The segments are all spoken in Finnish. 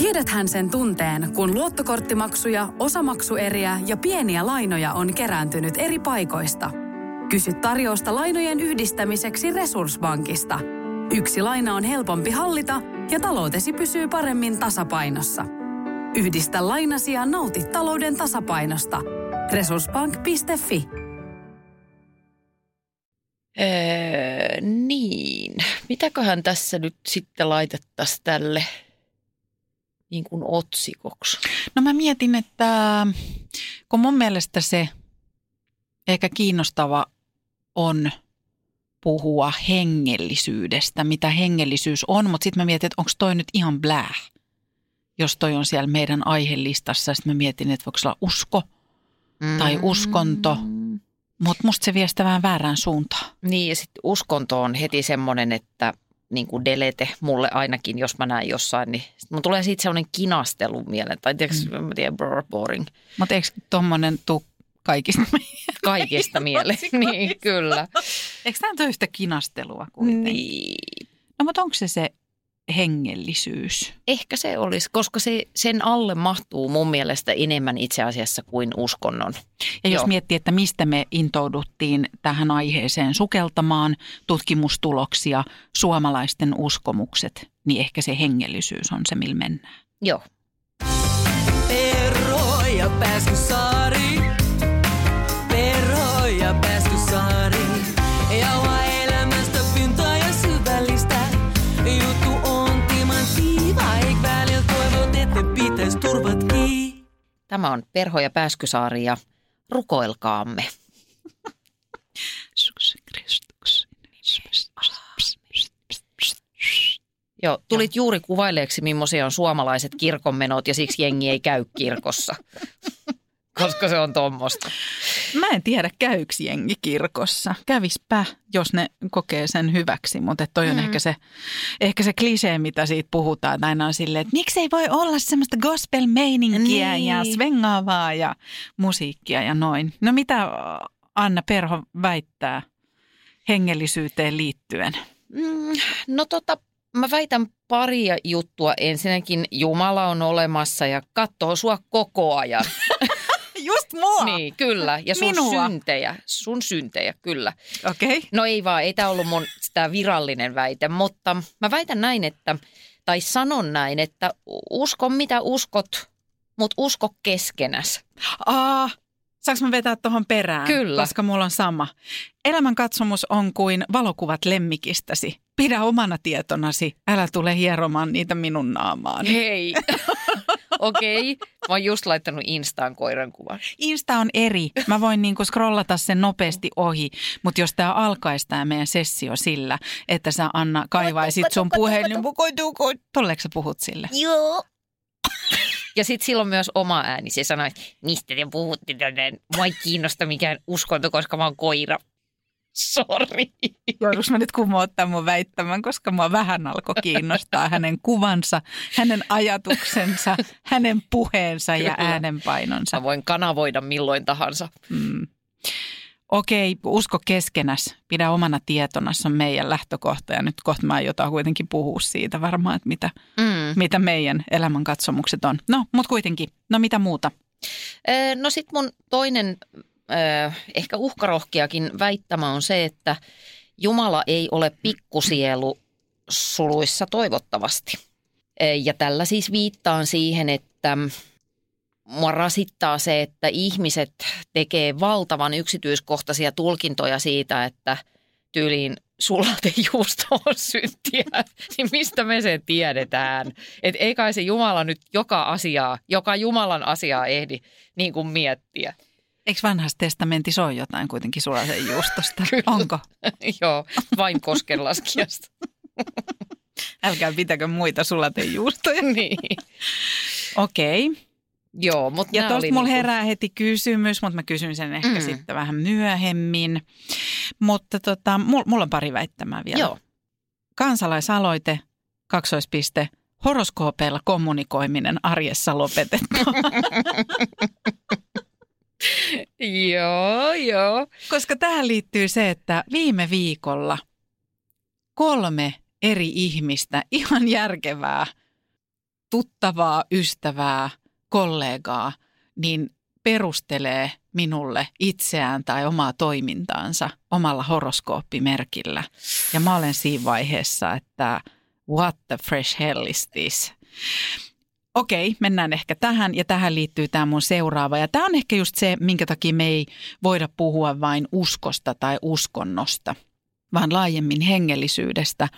Tiedäthän sen tunteen, kun luottokorttimaksuja, osamaksueriä ja pieniä lainoja on kerääntynyt eri paikoista. Kysy tarjousta lainojen yhdistämiseksi Resurssbankista. Yksi laina on helpompi hallita ja taloutesi pysyy paremmin tasapainossa. Yhdistä lainasi ja nauti talouden tasapainosta. Resurssbank.fi Öö, niin, mitäköhän tässä nyt sitten laitettaisiin tälle niin kuin otsikoksi? No mä mietin, että kun mun mielestä se ehkä kiinnostava on puhua hengellisyydestä, mitä hengellisyys on, mutta sitten mä mietin, että onko toi nyt ihan blää, jos toi on siellä meidän aihelistassa. Sitten mä mietin, että voiko se olla usko tai uskonto, mutta musta se vie sitä vähän väärään suuntaan. Niin ja sitten uskonto on heti semmoinen, että niin kuin delete mulle ainakin, jos mä näen jossain, niin mun tulee siitä semmoinen kinastelu mieleen. Tai tiedätkö, mm. mä tiedän, brr, boring. Mutta eikö tuommoinen tuu kaikista Kaikesta mieleen. niin, kyllä. Eikö tämä ole yhtä kinastelua kuitenkin? Niin. No mutta onko se se hengellisyys? Ehkä se olisi, koska se, sen alle mahtuu mun mielestä enemmän itse asiassa kuin uskonnon. Ja jos Joo. miettii, että mistä me intouduttiin tähän aiheeseen sukeltamaan, tutkimustuloksia, suomalaisten uskomukset, niin ehkä se hengellisyys on se, millä mennään. Joo. Perho ja Pääskysaari. Tämä on Perho ja Pääskysaari ja rukoilkaamme. Joo, tulit juuri kuvaileeksi, millaisia on suomalaiset kirkonmenot ja siksi jengi ei käy kirkossa. Koska se on tuommoista. Mä en tiedä, käyks jengi kirkossa. Kävispä, jos ne kokee sen hyväksi, mutta toi on Mm. ehkä, se, ehkä se klisee, mitä siitä puhutaan. että Aina on silleen, että miksei voi olla semmoista gospel-meininkiä Niin. ja svengaavaa ja musiikkia ja noin. No mitä Anna Perho väittää hengellisyyteen liittyen? Mm, no tota, mä väitän paria juttua. Ensinnäkin Jumala on olemassa ja katsoo sua koko ajan. Just mua! Niin, kyllä. Ja sun Minua. syntejä. Sun syntejä, kyllä. Okei. Okay. No ei vaan, ei tämä ollut mun sitä virallinen väite, mutta mä väitän näin, että, tai sanon näin, että usko mitä uskot, mutta usko keskenäs. Aa, saanko mä vetää tuohon perään? Kyllä. Koska mulla on sama. Elämänkatsomus on kuin valokuvat lemmikistäsi. Pidä omana tietonasi, älä tule hieromaan niitä minun naamaan. Hei. Okei, okay. mä oon just laittanut Instaan koiran kuvan. Insta on eri. Mä voin niinku scrollata sen nopeasti ohi, mutta jos tämä alkaisi tämä meidän sessio sillä, että sä Anna kaivaisit sun puhelimen, tolleeko sä puhut sille? Joo. Ja sitten silloin myös oma ääni. Se sanoi, että mistä te puhutte tänään. Mua ei kiinnosta mikään uskonto, koska mä oon koira. Sori. Joudus mä nyt kumoottaa mun väittämän, koska mua vähän alkoi kiinnostaa hänen kuvansa, hänen ajatuksensa, hänen puheensa ja Kyllä. äänenpainonsa. Mä voin kanavoida milloin tahansa. Mm. Okei, usko keskenäs, pidä omana tietona, se on meidän lähtökohta ja nyt kohta mä jotain kuitenkin puhua siitä varmaan, että mitä, Mm. mitä meidän elämänkatsomukset on. No, mutta kuitenkin, no mitä muuta? No sitten mun toinen ehkä uhkarohkeakin väittämä on se, että Jumala ei ole pikkusielu suluissa toivottavasti. Ja tällä siis viittaan siihen, että mua rasittaa se, että ihmiset tekee valtavan yksityiskohtaisia tulkintoja siitä, että tyyliin sulatejuusto on syntiä, niin mistä me se tiedetään? Et ei kai se Jumala nyt joka asiaa, joka Jumalan asiaa ehdi niin kuin miettiä. Eikö vanhassa testamentissa ole jotain kuitenkin sulasen juustosta? Kyllä. Onko? Joo, vain koskenlaskijasta. Älkää pitäkö muita sulatejuustoja. niin. Okei. Joo, mutta Ja tuosta mulla niinku- herää heti kysymys, mutta mä kysyn sen ehkä Mm. sitten vähän myöhemmin. Mutta tota, mulla, mulla on pari väittämää vielä. Joo. Kansalaisaloite, kaksoispiste, horoskoopeilla kommunikoiminen arjessa lopetettu. Joo, joo. Koska tähän liittyy se, että viime viikolla kolme eri ihmistä, ihan järkevää, tuttavaa, ystävää, kollegaa, niin perustelee minulle itseään tai omaa toimintaansa omalla horoskooppimerkillä. Ja mä olen siinä vaiheessa, että what the fresh hell is this? Okei, mennään ehkä tähän ja tähän liittyy tämä mun seuraava. Ja tämä on ehkä just se, minkä takia me ei voida puhua vain uskosta tai uskonnosta, vaan laajemmin hengellisyydestä.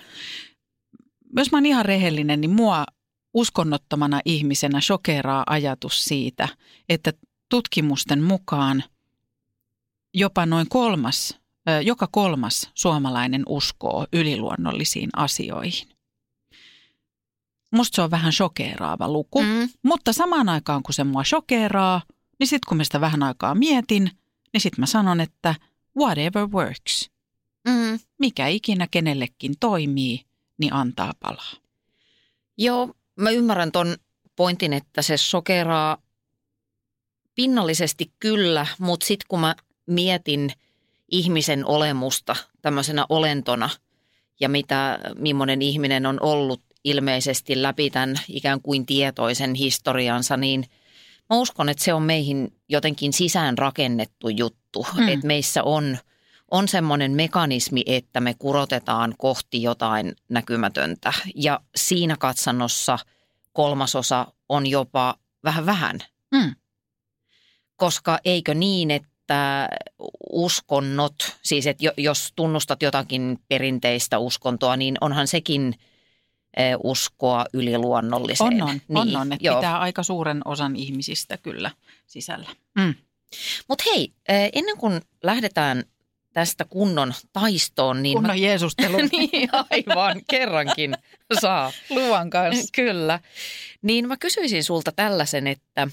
Jos mä oon ihan rehellinen, niin mua uskonnottomana ihmisenä shokeraa ajatus siitä, että tutkimusten mukaan jopa noin kolmas, joka kolmas suomalainen uskoo yliluonnollisiin asioihin. Musta se on vähän shokeeraava luku, mm. mutta samaan aikaan kun se mua shokeeraa, niin sitten kun mä sitä vähän aikaa mietin, niin sitten mä sanon, että whatever works. Mm. Mikä ikinä kenellekin toimii, niin antaa palaa. Joo, mä ymmärrän ton pointin, että se sokeraa pinnallisesti kyllä, mutta sitten kun mä mietin ihmisen olemusta tämmöisenä olentona ja mitä millainen ihminen on ollut ilmeisesti läpi tämän ikään kuin tietoisen historiansa, niin mä uskon, että se on meihin jotenkin sisään rakennettu juttu. Mm. Että meissä on, on semmoinen mekanismi, että me kurotetaan kohti jotain näkymätöntä. Ja siinä katsannossa kolmasosa on jopa vähän vähän. Mm. Koska eikö niin, että uskonnot, siis että jos tunnustat jotakin perinteistä uskontoa, niin onhan sekin – uskoa yliluonnolliseen. On on, niin, on, on että joo. pitää aika suuren osan ihmisistä kyllä sisällä. Mm. Mutta hei, ennen kuin lähdetään tästä kunnon taistoon. Niin kunnon mä... Jeesustelu. niin, aivan, kerrankin saa. Luvan kanssa. Kyllä. Niin mä kysyisin sulta tällaisen, että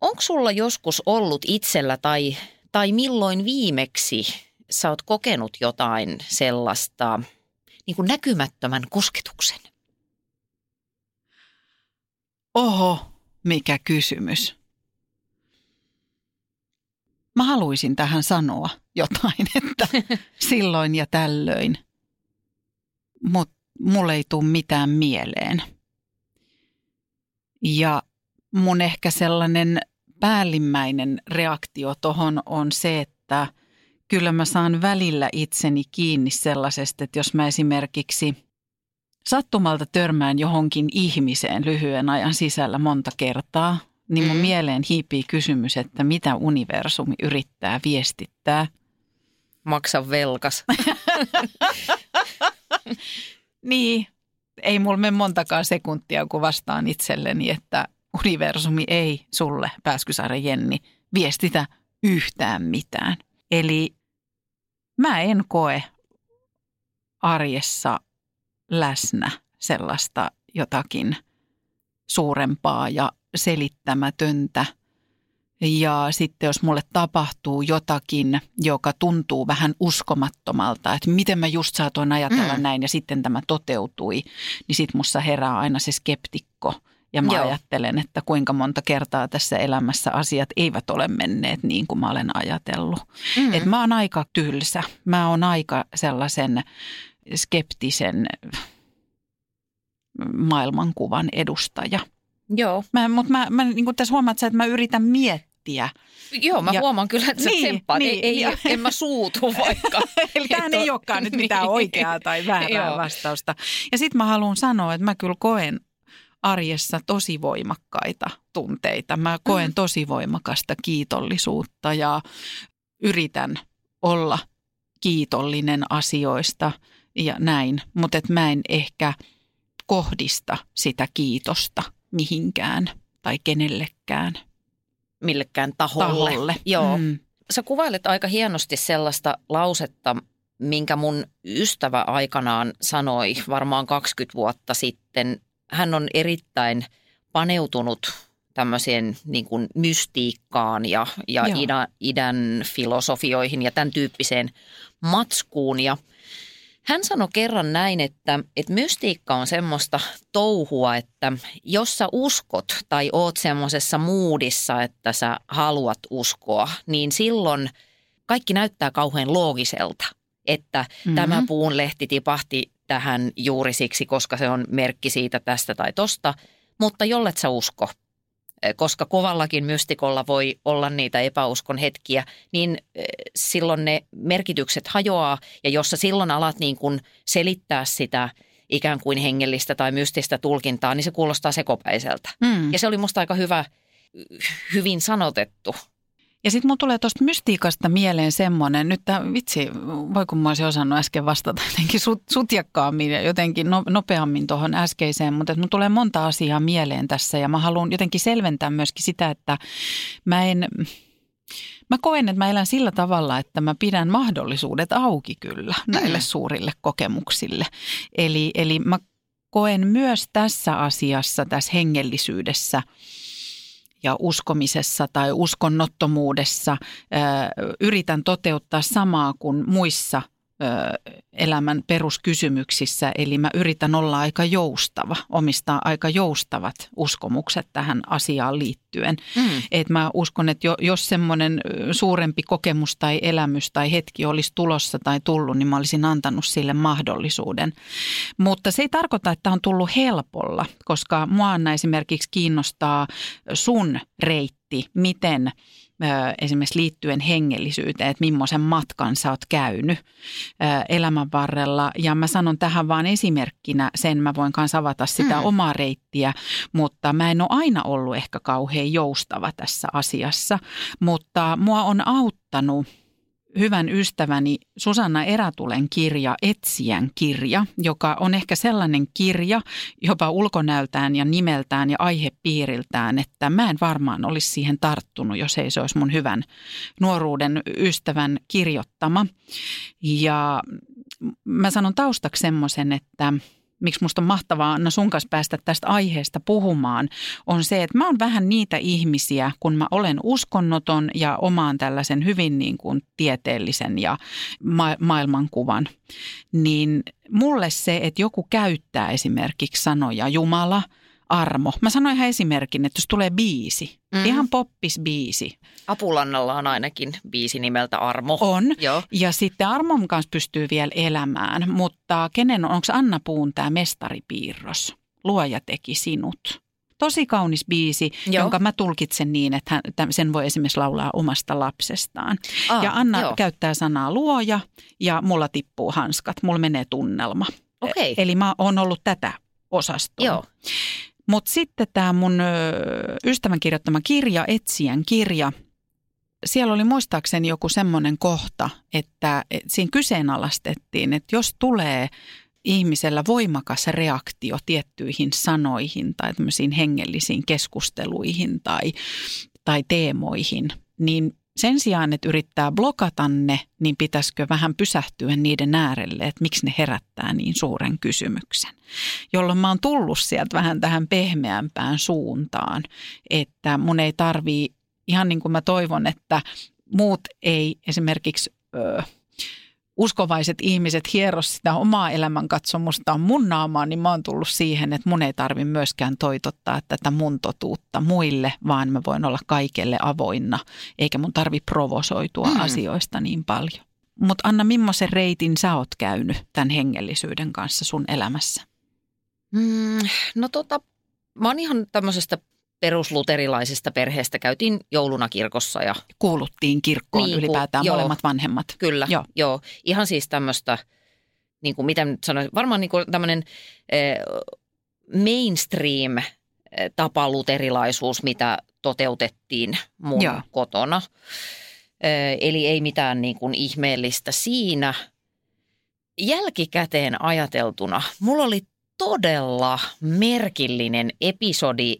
onko sulla joskus ollut itsellä tai, tai milloin viimeksi sä oot kokenut jotain sellaista – niin kuin näkymättömän kosketuksen? Oho, mikä kysymys. Mä haluaisin tähän sanoa jotain, että silloin ja tällöin, mutta mulle ei tule mitään mieleen. Ja mun ehkä sellainen päällimmäinen reaktio tohon on se, että – kyllä mä saan välillä itseni kiinni sellaisesta, että jos mä esimerkiksi sattumalta törmään johonkin ihmiseen lyhyen ajan sisällä monta kertaa, niin mun mm. mieleen hiipii kysymys, että mitä universumi yrittää viestittää. Maksa velkas. niin, ei mulla mene montakaan sekuntia, kun vastaan itselleni, että universumi ei sulle, Pääskysaaren Jenni, viestitä yhtään mitään. Eli mä en koe arjessa läsnä sellaista jotakin suurempaa ja selittämätöntä. Ja sitten jos mulle tapahtuu jotakin, joka tuntuu vähän uskomattomalta, että miten mä just saatoin ajatella mm. näin ja sitten tämä toteutui, niin sit mussa herää aina se skeptikko – ja mä Joo. ajattelen, että kuinka monta kertaa tässä elämässä asiat eivät ole menneet niin kuin mä olen ajatellut. Mm. Et mä oon aika tylsä. Mä oon aika sellaisen skeptisen maailmankuvan edustaja. Joo. Mä, mutta mä, mä niin tässä huomaat että mä yritän miettiä. Joo, mä ja, huomaan kyllä, että sä niin, Niin, ei, ei, en mä suutu vaikka. Eli tämähän ei olekaan nyt mitään niin. oikeaa tai väärää vastausta. Ja sitten mä haluan sanoa, että mä kyllä koen arjessa tosi voimakkaita tunteita. Mä koen mm. tosi voimakasta kiitollisuutta ja yritän olla kiitollinen asioista ja näin, mutta et mä en ehkä kohdista sitä kiitosta mihinkään tai kenellekään. Millekään taholle. taholle. Joo. Mm. Sä kuvailet aika hienosti sellaista lausetta, minkä mun ystävä aikanaan sanoi varmaan 20 vuotta sitten hän on erittäin paneutunut tämmöiseen niin kuin mystiikkaan ja, ja idän, idän filosofioihin ja tämän tyyppiseen matskuun. Ja hän sanoi kerran näin, että, että mystiikka on semmoista touhua, että jos sä uskot tai oot semmoisessa muudissa, että sä haluat uskoa, niin silloin kaikki näyttää kauhean loogiselta. Että mm-hmm. tämä puun lehti tipahti tähän juuri siksi, koska se on merkki siitä tästä tai tosta. Mutta jollet sä usko, eh, koska kovallakin mystikolla voi olla niitä epäuskon hetkiä, niin eh, silloin ne merkitykset hajoaa. Ja jos sä silloin alat niin kuin selittää sitä ikään kuin hengellistä tai mystistä tulkintaa, niin se kuulostaa sekopäiseltä. Mm. Ja se oli musta aika hyvä, hyvin sanotettu. Ja sitten mun tulee tuosta mystiikasta mieleen semmoinen, nyt tää, vitsi, voi kun mä olisin osannut äsken vastata jotenkin sut, sutjakkaammin ja jotenkin no, nopeammin tuohon äskeiseen, mutta mun tulee monta asiaa mieleen tässä ja mä haluan jotenkin selventää myöskin sitä, että mä en, mä koen, että mä elän sillä tavalla, että mä pidän mahdollisuudet auki kyllä näille mm. suurille kokemuksille. Eli, eli mä koen myös tässä asiassa, tässä hengellisyydessä – ja uskomisessa tai uskonnottomuudessa yritän toteuttaa samaa kuin muissa elämän peruskysymyksissä. Eli mä yritän olla aika joustava, omistaa aika joustavat uskomukset tähän asiaan liittyen. Mm. Et mä uskon, että jos semmoinen suurempi kokemus tai elämys tai hetki olisi tulossa tai tullut, niin mä olisin antanut sille mahdollisuuden. Mutta se ei tarkoita, että on tullut helpolla, koska mua esimerkiksi kiinnostaa sun reitti, miten – esimerkiksi liittyen hengellisyyteen, että millaisen matkan sä oot käynyt elämän varrella. Ja mä sanon tähän vaan esimerkkinä sen, mä voin kanssa avata sitä mm. omaa reittiä, mutta mä en ole aina ollut ehkä kauhean joustava tässä asiassa. Mutta mua on auttanut hyvän ystäväni Susanna Erätulen kirja Etsijän kirja, joka on ehkä sellainen kirja jopa ulkonäöltään ja nimeltään ja aihepiiriltään, että mä en varmaan olisi siihen tarttunut, jos ei se olisi mun hyvän nuoruuden ystävän kirjoittama. Ja mä sanon taustaksi semmoisen, että – miksi musta on mahtavaa Anna sun kanssa päästä tästä aiheesta puhumaan, on se, että mä oon vähän niitä ihmisiä, kun mä olen uskonnoton ja omaan tällaisen hyvin niin kuin tieteellisen ja ma- maailmankuvan, niin mulle se, että joku käyttää esimerkiksi sanoja Jumala – armo. Mä sanoin ihan esimerkin, että jos tulee biisi, mm. ihan poppis biisi. Apulannalla on ainakin biisi nimeltä Armo. On. Joo. Ja sitten Armon kanssa pystyy vielä elämään, mutta kenen on, onko Anna Puun tämä mestaripiirros? Luoja teki sinut. Tosi kaunis biisi, Joo. jonka mä tulkitsen niin, että hän, sen voi esimerkiksi laulaa omasta lapsestaan. Aa, ja Anna jo. käyttää sanaa luoja ja mulla tippuu hanskat, mulla menee tunnelma. Okay. Eli mä oon ollut tätä osastoa. Joo. Mutta sitten tämä mun ystävän kirjoittama kirja, Etsijän kirja, siellä oli muistaakseni joku semmoinen kohta, että, että siinä kyseenalaistettiin, että jos tulee ihmisellä voimakas reaktio tiettyihin sanoihin tai tämmöisiin hengellisiin keskusteluihin tai, tai teemoihin, niin sen sijaan, että yrittää blokata ne, niin pitäisikö vähän pysähtyä niiden äärelle, että miksi ne herättää niin suuren kysymyksen. Jolloin mä oon tullut sieltä vähän tähän pehmeämpään suuntaan, että mun ei tarvii, ihan niin kuin mä toivon, että muut ei esimerkiksi... Öö, uskovaiset ihmiset hiero sitä omaa elämänkatsomustaan mun naamaan, niin mä oon tullut siihen, että mun ei tarvi myöskään toitottaa tätä mun totuutta muille, vaan mä voin olla kaikelle avoinna, eikä mun tarvi provosoitua mm. asioista niin paljon. Mutta Anna, millaisen reitin sä oot käynyt tämän hengellisyyden kanssa sun elämässä? Mm, no tota, mä oon ihan tämmöisestä perusluterilaisesta perheestä käytiin jouluna kirkossa. Ja, Kuuluttiin kirkkoon niin, ylipäätään joo, molemmat vanhemmat. Kyllä, joo. joo. Ihan siis tämmöistä, niin kuin mitä nyt sanoin, varmaan niin kuin tämmöinen eh, mainstream tapa luterilaisuus, mitä toteutettiin mun joo. kotona. Eh, eli ei mitään niin kuin ihmeellistä siinä. Jälkikäteen ajateltuna, mulla oli todella merkillinen episodi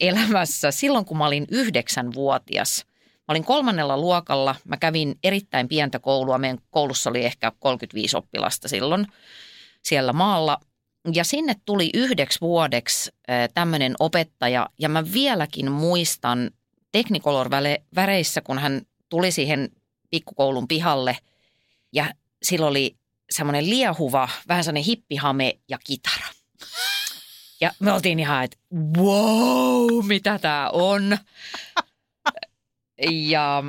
elämässä silloin, kun mä olin yhdeksänvuotias. Mä olin kolmannella luokalla. Mä kävin erittäin pientä koulua. Meidän koulussa oli ehkä 35 oppilasta silloin siellä maalla. Ja sinne tuli yhdeksi vuodeksi äh, tämmöinen opettaja. Ja mä vieläkin muistan Technicolor-väreissä, kun hän tuli siihen pikkukoulun pihalle. Ja sillä oli semmoinen liehuva, vähän semmoinen hippihame ja kitara. Ja me oltiin ihan, että wow, mitä tämä on. Ja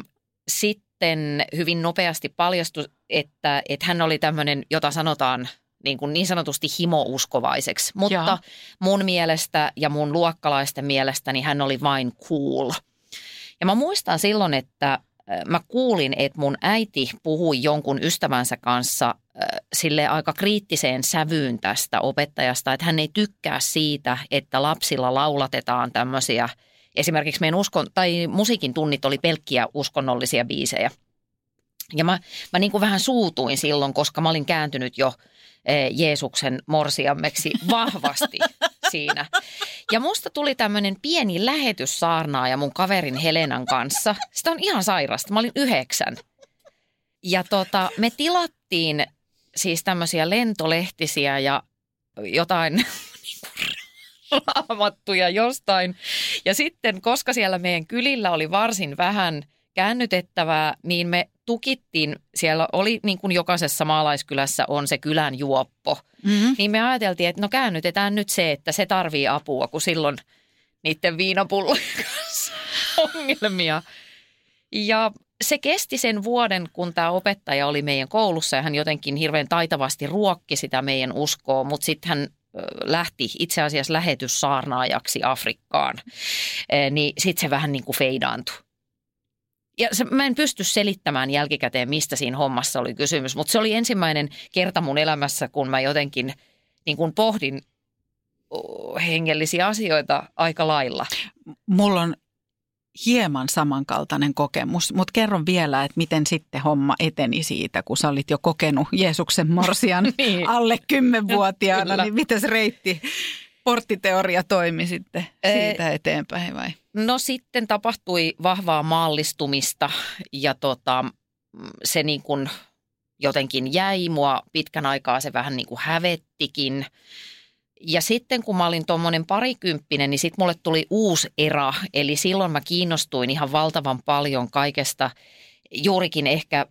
sitten hyvin nopeasti paljastui, että, että hän oli tämmöinen, jota sanotaan niin, kuin niin sanotusti himouskovaiseksi. Mutta Joo. mun mielestä ja mun luokkalaisten mielestä niin hän oli vain cool. Ja mä muistan silloin, että äh, mä kuulin, että mun äiti puhui jonkun ystävänsä kanssa sille aika kriittiseen sävyyn tästä opettajasta, että hän ei tykkää siitä, että lapsilla laulatetaan tämmöisiä, esimerkiksi meidän uskon, tai musiikin tunnit oli pelkkiä uskonnollisia biisejä. Ja mä, mä niin kuin vähän suutuin silloin, koska mä olin kääntynyt jo eh, Jeesuksen morsiammeksi vahvasti siinä. Ja musta tuli tämmöinen pieni lähetyssaarnaaja mun kaverin Helenan kanssa. Sitä on ihan sairasta. Mä olin yhdeksän. Ja tota, me tilattiin siis tämmöisiä lentolehtisiä ja jotain raamattuja jostain. Ja sitten, koska siellä meidän kylillä oli varsin vähän käännytettävää, niin me tukittiin, siellä oli niin kuin jokaisessa maalaiskylässä on se kylän juoppo. Mm-hmm. Niin me ajateltiin, että no käännytetään nyt se, että se tarvii apua, kun silloin niiden viinapullojen kanssa ongelmia. Ja se kesti sen vuoden, kun tämä opettaja oli meidän koulussa ja hän jotenkin hirveän taitavasti ruokki sitä meidän uskoa, mutta sitten hän lähti itse asiassa lähetyssaarnaajaksi Afrikkaan, niin sitten se vähän niin kuin feidaantui. Ja se, mä en pysty selittämään jälkikäteen, mistä siinä hommassa oli kysymys, mutta se oli ensimmäinen kerta mun elämässä, kun mä jotenkin niin kuin pohdin oh, hengellisiä asioita aika lailla. Mulla on hieman samankaltainen kokemus, mutta kerron vielä, että miten sitten homma eteni siitä, kun sä olit jo kokenut Jeesuksen morsian Niin. alle kymmenvuotiaana, niin miten se reitti, porttiteoria toimi sitten siitä eteenpäin vai? No sitten tapahtui vahvaa maallistumista ja tota, se niin kuin jotenkin jäi mua pitkän aikaa, se vähän niin kuin hävettikin. Ja sitten kun mä olin tuommoinen parikymppinen, niin sitten mulle tuli uusi era. Eli silloin mä kiinnostuin ihan valtavan paljon kaikesta, juurikin ehkä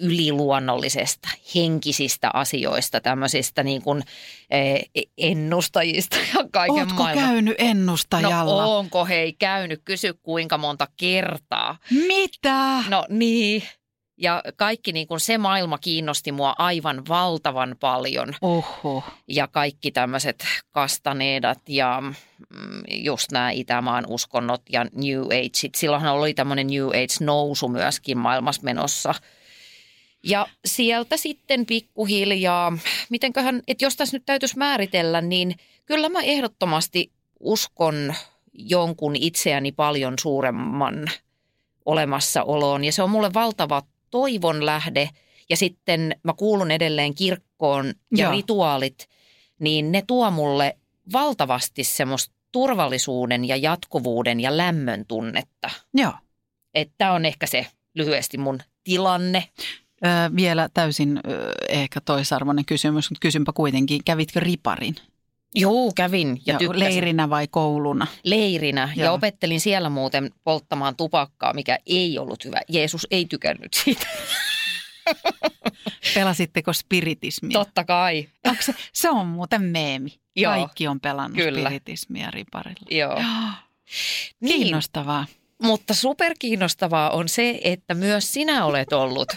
yliluonnollisesta, henkisistä asioista, tämmöisistä niin kuin eh, ennustajista ja kaiken Ootko maailman. käynyt ennustajalla? No onko hei käynyt, kysy kuinka monta kertaa. Mitä? No niin, ja kaikki niin kuin se maailma kiinnosti mua aivan valtavan paljon. Oho. Ja kaikki tämmöiset kastaneedat ja mm, just nämä Itämaan uskonnot ja New Age. Silloinhan oli tämmöinen New Age-nousu myöskin maailmassa menossa. Ja sieltä sitten pikkuhiljaa, mitenköhän, että jos tässä nyt täytyisi määritellä, niin kyllä mä ehdottomasti uskon jonkun itseäni paljon suuremman olemassaoloon. Ja se on mulle valtava toivon lähde. Ja sitten mä kuulun edelleen kirkkoon ja Joo. Rituaalit, niin ne tuo mulle valtavasti semmoista turvallisuuden ja jatkuvuuden ja lämmön tunnetta. Joo. Että on ehkä se lyhyesti mun tilanne. Ö, vielä täysin ö, ehkä toisarvoinen kysymys, mutta kysynpä kuitenkin, kävitkö riparin? Joo, kävin ja Ja leirinä vai kouluna? Leirinä ja Joo. opettelin siellä muuten polttamaan tupakkaa, mikä ei ollut hyvä. Jeesus ei tykännyt siitä. Pelasitteko spiritismia? Totta kai. Onko se, se on muuten meemi. Joo. Kaikki on pelannut Kyllä. spiritismia riparilla. Joo. Joo. Niin, Kiinnostavaa. mutta superkiinnostavaa on se, että myös sinä olet ollut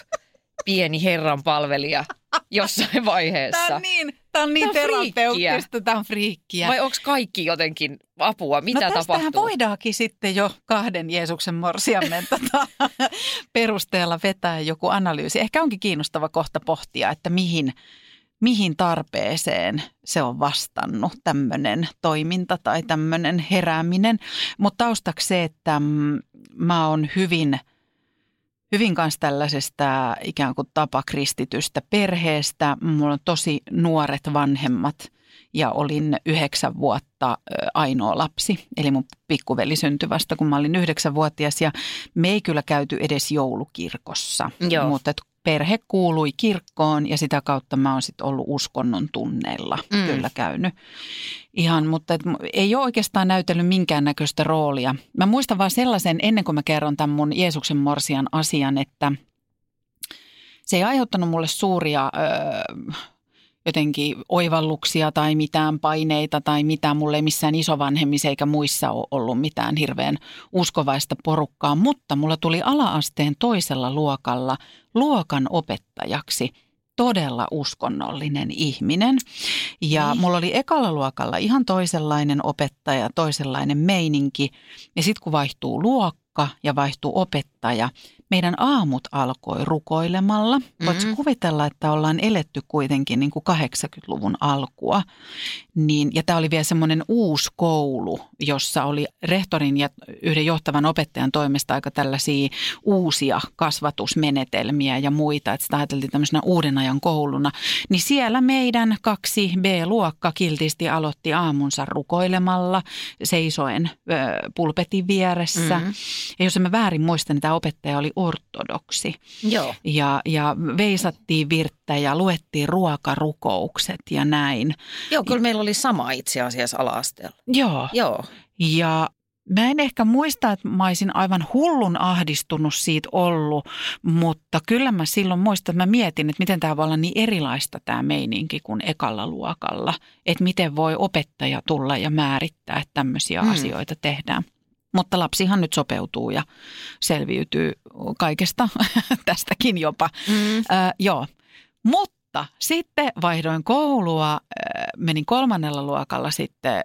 pieni herran palvelija jossain vaiheessa. Tämä on niin, tämä on niin Tää on terapeuttista, tämä on friikkiä. Vai onko kaikki jotenkin apua? Mitä no tästähän tapahtuu? voidaankin sitten jo kahden Jeesuksen morsiamen tota, perusteella vetää joku analyysi. Ehkä onkin kiinnostava kohta pohtia, että mihin, mihin tarpeeseen se on vastannut tämmöinen toiminta tai tämmöinen herääminen. Mutta taustaksi se, että mm, mä oon hyvin, hyvin kanssa tällaisesta ikään kuin tapakristitystä perheestä. Mulla on tosi nuoret vanhemmat ja olin yhdeksän vuotta ainoa lapsi. Eli mun pikkuveli syntyi vasta, kun mä olin yhdeksänvuotias ja me ei kyllä käyty edes joulukirkossa. Joo. Mutta et perhe kuului kirkkoon ja sitä kautta mä oon sitten ollut uskonnon tunneilla Mm. kyllä käynyt. Ihan, mutta et, ei ole oikeastaan näytellyt minkäännäköistä roolia. Mä muistan vaan sellaisen, ennen kuin mä kerron tämän mun Jeesuksen morsian asian, että se ei aiheuttanut mulle suuria ö, jotenkin oivalluksia tai mitään paineita tai mitään. Mulle ei missään isovanhemmissa eikä muissa ole ollut mitään hirveän uskovaista porukkaa, mutta mulla tuli alaasteen toisella luokalla luokan opettajaksi todella uskonnollinen ihminen. Ja Niin. mulla oli ekalla luokalla ihan toisenlainen opettaja, toisenlainen meininki. Ja sitten kun vaihtuu luokka ja vaihtuu opettaja, meidän aamut alkoi rukoilemalla. Mm-hmm. Voitko Mhm. kuvitella, että ollaan eletty kuitenkin niin kuin 80-luvun alkua. Niin, ja tämä oli vielä semmoinen uusi koulu, jossa oli rehtorin ja yhden johtavan opettajan toimesta aika tällaisia uusia kasvatusmenetelmiä ja muita. Että sitä ajateltiin tämmöisenä uuden ajan kouluna. Niin siellä meidän kaksi B-luokka kiltisti aloitti aamunsa rukoilemalla, seisoen ö, pulpetin vieressä. Mhm. Ja jos mä väärin muistan, niin tämä opettaja oli ortodoksi. Joo. Ja, ja veisattiin virttä ja luettiin ruokarukoukset ja näin. Joo, kyllä meillä oli sama itse asiassa ala-asteella. Joo. Joo. Ja mä en ehkä muista, että mä olisin aivan hullun ahdistunut siitä ollut, mutta kyllä mä silloin muistan, että mä mietin, että miten tämä voi olla niin erilaista tämä meininki kuin ekalla luokalla. Että miten voi opettaja tulla ja määrittää, että tämmöisiä Mm. mm. asioita tehdään. Mutta lapsihan nyt sopeutuu ja selviytyy kaikesta tästäkin jopa. Mm. Ö, joo, mutta sitten vaihdoin koulua, ö, menin kolmannella luokalla sitten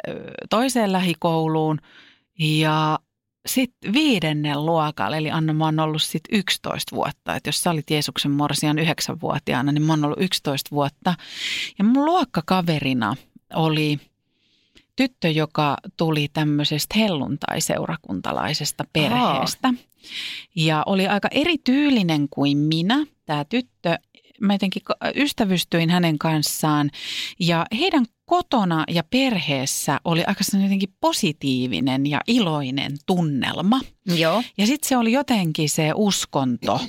toiseen lähikouluun ja sitten viidennen luokalla, eli Anna, mä oon ollut sitten 11 vuotta. Että jos sä olit Jeesuksen morsian 9-vuotiaana, niin mä oon ollut 11 vuotta. Ja mun luokkakaverina oli tyttö, joka tuli tämmöisestä helluntai-seurakuntalaisesta perheestä. Ja oli aika erityylinen kuin minä, tämä tyttö. Mä jotenkin ystävystyin hänen kanssaan ja heidän kotona ja perheessä oli aika jotenkin positiivinen ja iloinen tunnelma. Joo. Ja sitten se oli jotenkin se uskonto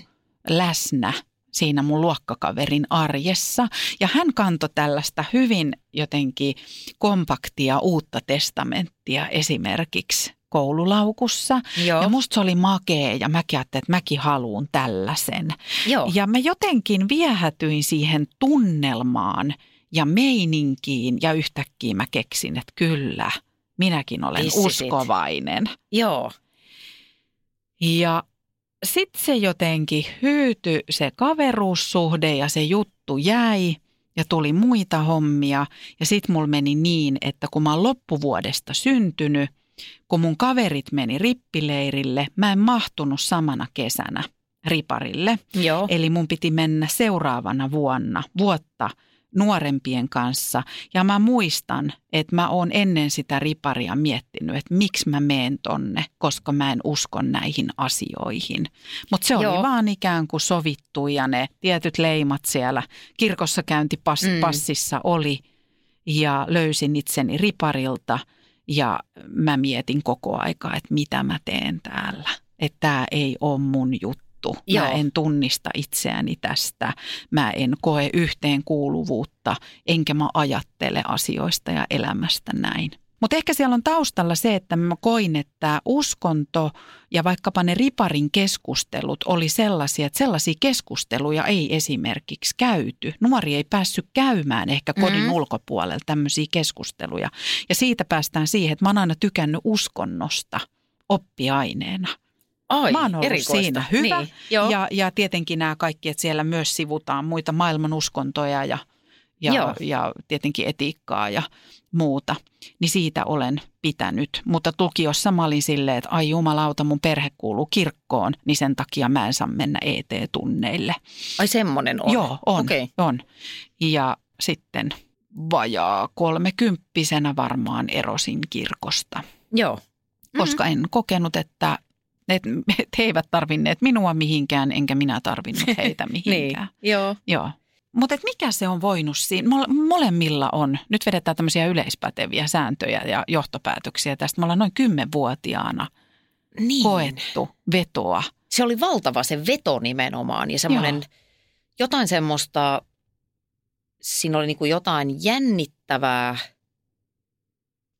läsnä siinä mun luokkakaverin arjessa. Ja hän kantoi tällaista hyvin jotenkin kompaktia uutta testamenttia esimerkiksi koululaukussa. Joo. Ja musta se oli makea ja mäkin ajattelin, että mäkin haluan tällaisen. Joo. Ja mä jotenkin viehätyin siihen tunnelmaan ja meininkiin ja yhtäkkiä mä keksin, että kyllä, minäkin olen Pissisit. uskovainen. Joo. Ja sitten se jotenkin hyytyi se kaveruussuhde ja se juttu jäi ja tuli muita hommia. Ja sitten mulla meni niin, että kun mä oon loppuvuodesta syntynyt, kun mun kaverit meni rippileirille, mä en mahtunut samana kesänä riparille. Joo. Eli mun piti mennä seuraavana vuonna, vuotta nuorempien kanssa. Ja mä muistan, että mä oon ennen sitä riparia miettinyt, että miksi mä meen tonne, koska mä en usko näihin asioihin. Mutta se oli Joo. vaan ikään kuin sovittu ja ne tietyt leimat siellä kirkossa käyntipassissa mm. oli. Ja löysin itseni riparilta ja mä mietin koko aikaa, että mitä mä teen täällä. Että tämä ei ole mun juttu. Joo. Mä en tunnista itseäni tästä. Mä en koe yhteenkuuluvuutta, enkä mä ajattele asioista ja elämästä näin. Mutta ehkä siellä on taustalla se, että mä koin, että uskonto ja vaikkapa ne riparin keskustelut oli sellaisia, että sellaisia keskusteluja ei esimerkiksi käyty. Nuori ei päässyt käymään ehkä kodin Mhm. ulkopuolella tämmöisiä keskusteluja. Ja siitä päästään siihen, että mä oon aina tykännyt uskonnosta oppiaineena. Ai, Mä oon ollut erikoista. siinä hyvä. Niin. Joo. Ja, ja tietenkin nämä kaikki, että siellä myös sivutaan muita maailman uskontoja ja, Joo. ja, ja tietenkin etiikkaa ja muuta. Niin siitä olen pitänyt. Mutta lukiossa mä olin silleen, että ai jumalauta, mun perhe kuuluu kirkkoon, niin sen takia mä en saa mennä ET-tunneille. Ai semmoinen on. Joo, on, Okei. on. Ja sitten vajaa kolmekymppisenä varmaan erosin kirkosta Joo. koska en kokenut, että, että he eivät tarvinneet minua mihinkään, enkä minä tarvinnut heitä Niin. mihinkään. Joo. Joo. Mutta mikä se on voinut siinä? Mole- Molemmilla on, nyt vedetään tämmöisiä yleispäteviä sääntöjä ja johtopäätöksiä tästä. Me ollaan noin kymmenvuotiaana Niin. koettu vetoa. Se oli valtava se veto nimenomaan ja semmoinen Joo. jotain semmoista, siinä oli niin kuin jotain jännittävää.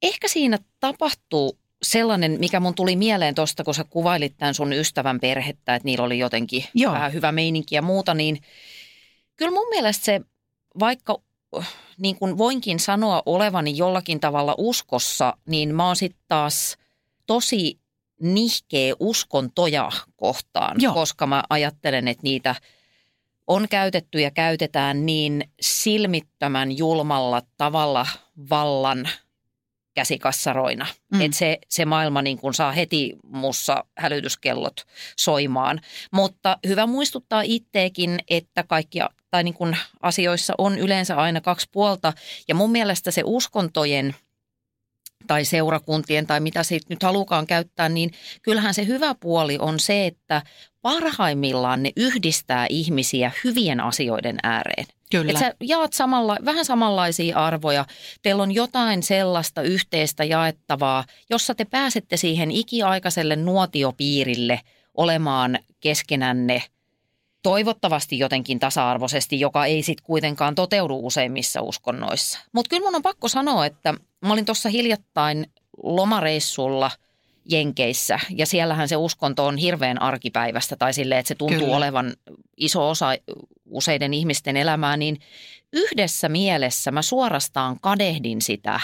Ehkä siinä tapahtuu sellainen, mikä mun tuli mieleen tuosta, kun sä kuvailit tämän sun ystävän perhettä, että niillä oli jotenkin Joo. vähän hyvä meininki ja muuta, niin kyllä mun mielestä se, vaikka niin kuin voinkin sanoa olevani jollakin tavalla uskossa, niin mä oon sitten taas tosi nihkeä uskontoja kohtaan, Joo. koska mä ajattelen, että niitä on käytetty ja käytetään niin silmittömän julmalla tavalla vallan käsikassaroina. Mm. Että se, se maailma niin kuin saa heti mussa hälytyskellot soimaan. Mutta hyvä muistuttaa itteekin, että kaikki tai niin kuin asioissa on yleensä aina kaksi puolta. Ja mun mielestä se uskontojen tai seurakuntien tai mitä siitä nyt halukaan käyttää, niin kyllähän se hyvä puoli on se, että parhaimmillaan ne yhdistää ihmisiä hyvien asioiden ääreen. Kyllä. Että sä jaat samalla, vähän samanlaisia arvoja. Teillä on jotain sellaista yhteistä jaettavaa, jossa te pääsette siihen ikiaikaiselle nuotiopiirille olemaan keskenänne toivottavasti jotenkin tasa-arvoisesti, joka ei sitten kuitenkaan toteudu useimmissa uskonnoissa. Mutta kyllä mun on pakko sanoa, että mä olin tuossa hiljattain lomareissulla Jenkeissä ja siellähän se uskonto on hirveän arkipäivästä tai silleen, että se tuntuu Kyllä. olevan iso osa useiden ihmisten elämää, niin yhdessä mielessä mä suorastaan kadehdin sitä,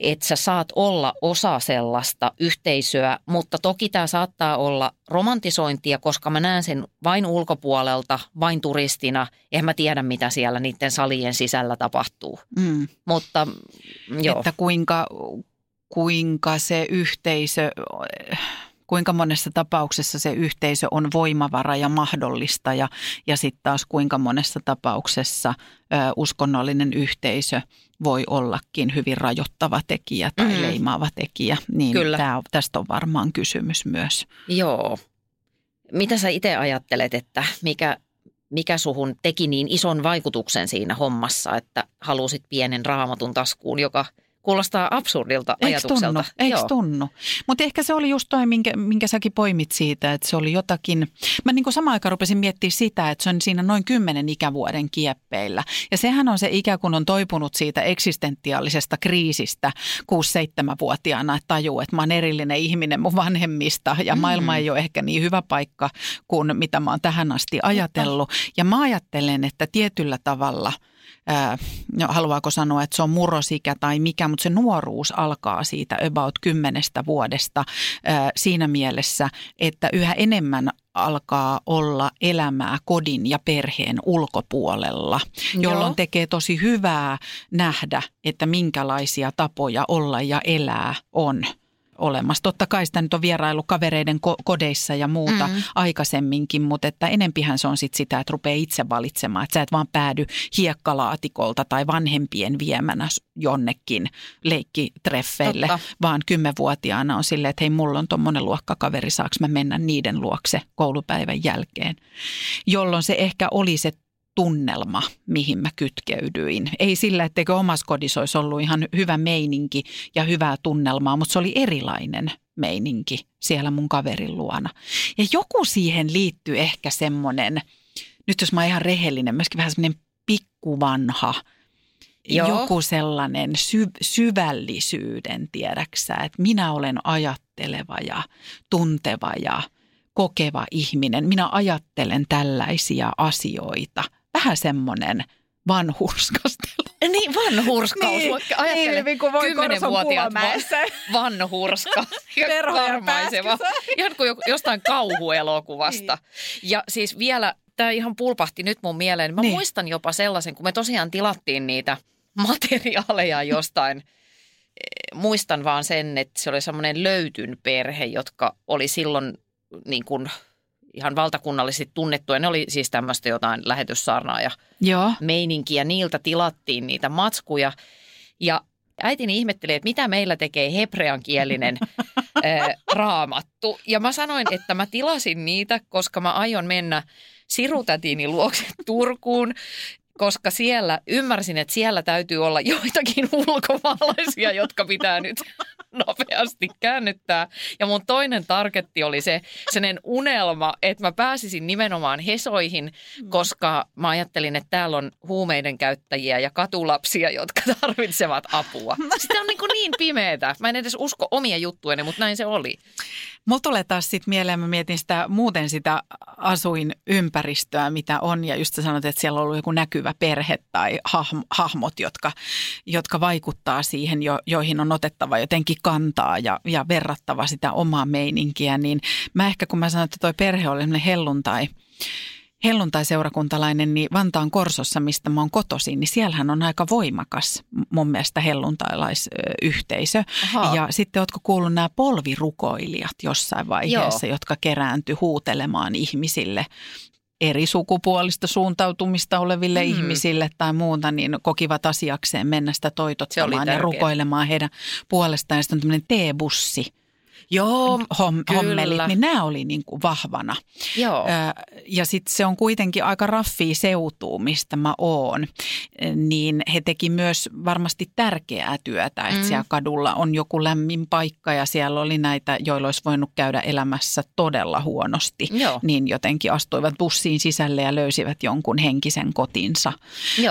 että sä saat olla osa sellaista yhteisöä, mutta toki tämä saattaa olla romantisointia, koska mä näen sen vain ulkopuolelta, vain turistina. Eihän mä tiedä, mitä siellä niiden salien sisällä tapahtuu. Mm. Mutta joo, Että kuinka, kuinka se yhteisö, kuinka monessa tapauksessa se yhteisö on voimavara ja mahdollista ja, ja sitten taas kuinka monessa tapauksessa ö, uskonnollinen yhteisö voi ollakin hyvin rajoittava tekijä tai Mm. leimaava tekijä. Niin Kyllä. tää, tästä on varmaan kysymys myös. joo. Mitä sä itse ajattelet, että mikä, mikä suhun teki niin ison vaikutuksen siinä hommassa, että halusit pienen raamatun taskuun, joka kuulostaa absurdilta Eikö ajatukselta? tunnu? Eikö Joo. tunnu? Mutta ehkä se oli just toi, minkä, minkä säkin poimit siitä, että se oli jotakin. Mä niin samaan aikaan rupesin miettimään sitä, että se on siinä noin kymmenen ikävuoden kieppeillä. Ja sehän on se ikä, kun on toipunut siitä eksistentiaalisesta kriisistä 6-7-vuotiaana, että tajuu, että mä oon erillinen ihminen mun vanhemmista ja Mm. maailma ei ole ehkä niin hyvä paikka kuin mitä mä oon tähän asti ajatellut. Ja mä ajattelen, että tietyllä tavalla – no, haluaako sanoa, että se on murrosikä tai mikä, mutta se nuoruus alkaa siitä about kymmenestä vuodesta siinä mielessä, että yhä enemmän alkaa olla elämää kodin ja perheen ulkopuolella, jolloin Joo. tekee tosi hyvää nähdä, että minkälaisia tapoja olla ja elää on olemassa. Totta kai sitä nyt on vierailu kavereiden ko- kodeissa ja muuta Mm. mm. aikaisemminkin, mutta että enempihän se on sit sitä, että rupeaa itse valitsemaan. Että sä et vaan päädy hiekkalaatikolta tai vanhempien viemänä jonnekin leikkitreffeille, Totta. vaan kymmenvuotiaana on silleen, että hei, mulla on tuommoinen luokkakaveri, saaks mä mennä niiden luokse koulupäivän jälkeen. Jolloin se ehkä oli se tunnelma, mihin mä kytkeydyin. Ei sillä, etteikö omassa kodissa olisi ollut ihan hyvä meininki ja hyvää tunnelmaa, mutta se oli erilainen meininki siellä mun kaverin luona. Ja joku siihen liittyy ehkä semmoinen, nyt jos mä oon ihan rehellinen, myöskin vähän semmoinen pikkuvanha, Joo. joku sellainen sy- syvällisyyden, tiedäksä, että minä olen ajatteleva ja tunteva ja kokeva ihminen. Minä ajattelen tällaisia asioita. Vähän semmoinen vanhurskastelu. Niin, vanhurskaus. Niin, Vaikka ajattele, niin, kun voi kymmenenvuotiaat vanhurska ja karmaiseva. Ihan kuin jostain kauhuelokuvasta. Ja siis vielä, tämä ihan pulpahti nyt mun mieleen. Mä Niin. muistan jopa sellaisen, kun me tosiaan tilattiin niitä materiaaleja jostain. Eh, Muistan vaan sen, että se oli semmoinen löytyn perhe, jotka oli silloin niin kuin ihan valtakunnallisesti tunnettuja. Ne oli siis tämmöistä jotain lähetyssaarnaa ja Joo. meininkiä. Niiltä tilattiin niitä matskuja ja äitini ihmetteli, että mitä meillä tekee hebreankielinen ää, raamattu. Ja mä sanoin, että mä tilasin niitä, koska mä aion mennä sirutätini luokse Turkuun, koska siellä, ymmärsin, että siellä täytyy olla joitakin ulkomaalaisia, jotka pitää nyt nopeasti käännyttää. Ja mun toinen targetti oli se, sellainen unelma, että mä pääsisin nimenomaan Hesoihin, koska mä ajattelin, että täällä on huumeiden käyttäjiä ja katulapsia, jotka tarvitsevat apua. Sitä on niin, kuin niin pimeetä. Mä en edes usko omia juttujeni, mutta näin se oli. Mulla tulee taas sit mieleen, mä mietin sitä muuten sitä asuinympäristöä, mitä on. Ja just sä sanot, että siellä on ollut joku näkyvä perhe tai hahmo, hahmot, jotka, jotka vaikuttaa siihen, jo, joihin on otettava jotenkin kantaa ja, ja verrattava sitä omaa meininkiä. Niin mä ehkä kun mä sanoin, että toi perhe oli helluntai, helluntaiseurakuntalainen, niin Vantaan Korsossa, mistä mä oon kotoisin, niin siellähän on aika voimakas mun mielestä helluntailaisyhteisö. Ahaa. Ja sitten ootko kuullut nämä polvirukoilijat jossain vaiheessa, Joo. jotka keräänty huutelemaan ihmisille eri sukupuolista suuntautumista oleville mm. ihmisille tai muuta, niin kokivat asiakseen mennä sitä toitottamaan ja rukoilemaan heidän puolestaan. Ja sitten on tämmöinen teebussi Joo, hom, kyllä. hommelit, niin nämä oli niin kuin vahvana. Joo. Ö, Ja sitten se on kuitenkin aika raffia seutuu, mistä mä oon. Niin he teki myös varmasti tärkeää työtä, että Mm. siellä kadulla on joku lämmin paikka ja siellä oli näitä, joilla olisi voinut käydä elämässä todella huonosti. Joo. Niin jotenkin astuivat bussiin sisälle ja löysivät jonkun henkisen kotinsa.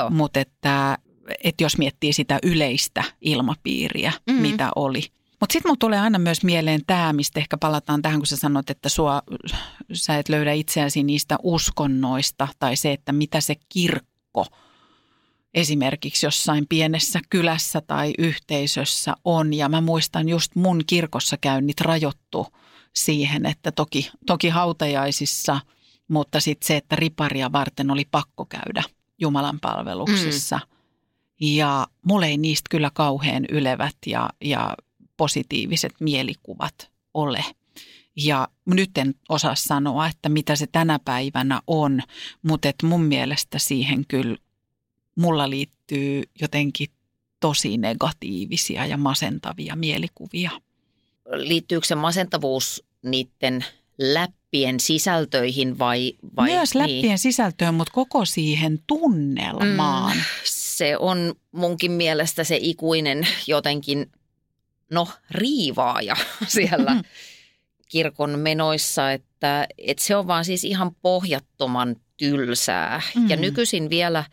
Mutta että, että jos miettii sitä yleistä ilmapiiriä, Mhm. mm-hmm. mitä oli. Mutta sitten mulla tulee aina myös mieleen tämä, mistä ehkä palataan tähän, kun sä sanot, että sua, sä et löydä itseäsi niistä uskonnoista tai se, että mitä se kirkko esimerkiksi jossain pienessä kylässä tai yhteisössä on. Ja mä muistan just mun kirkossa käynnit rajoittu siihen, että toki, toki hautajaisissa, mutta sitten se, että riparia varten oli pakko käydä Jumalan palveluksissa. Mm. Ja mulle ei niistä kyllä kauhean ylevät ja, ja positiiviset mielikuvat ole. Ja nyt en osaa sanoa, että mitä se tänä päivänä on, mutta et mun mielestä siihen kyllä mulla liittyy jotenkin tosi negatiivisia ja masentavia mielikuvia. Liittyykö se masentavuus niiden läppien sisältöihin vai? vai Myös läppien Niin. sisältöön, mutta koko siihen tunnelmaan. Mm. Se on munkin mielestä se ikuinen jotenkin, no riivaaja siellä Mm. kirkon menoissa, että, että se on vaan siis ihan pohjattoman tylsää. Mm. Ja nykyisin vielä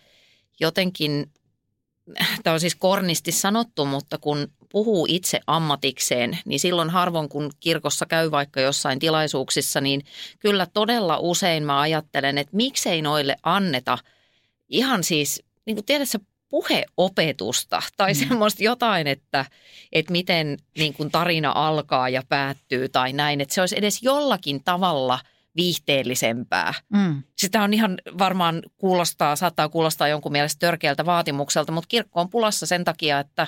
jotenkin, tämä on siis kornisti sanottu, mutta kun puhuu itse ammatikseen, niin silloin harvoin kun kirkossa käy vaikka jossain tilaisuuksissa, niin kyllä todella usein mä ajattelen, että miksei noille anneta ihan siis, niin kuin tiedät sä, puheopetusta tai mm. semmoista jotain, että, että miten niin kuin tarina alkaa ja päättyy tai näin, että se olisi edes jollakin tavalla viihteellisempää. Mm. Sitä on ihan varmaan kuulostaa, saattaa kuulostaa jonkun mielestä törkeältä vaatimukselta, mutta kirkko on pulassa sen takia, että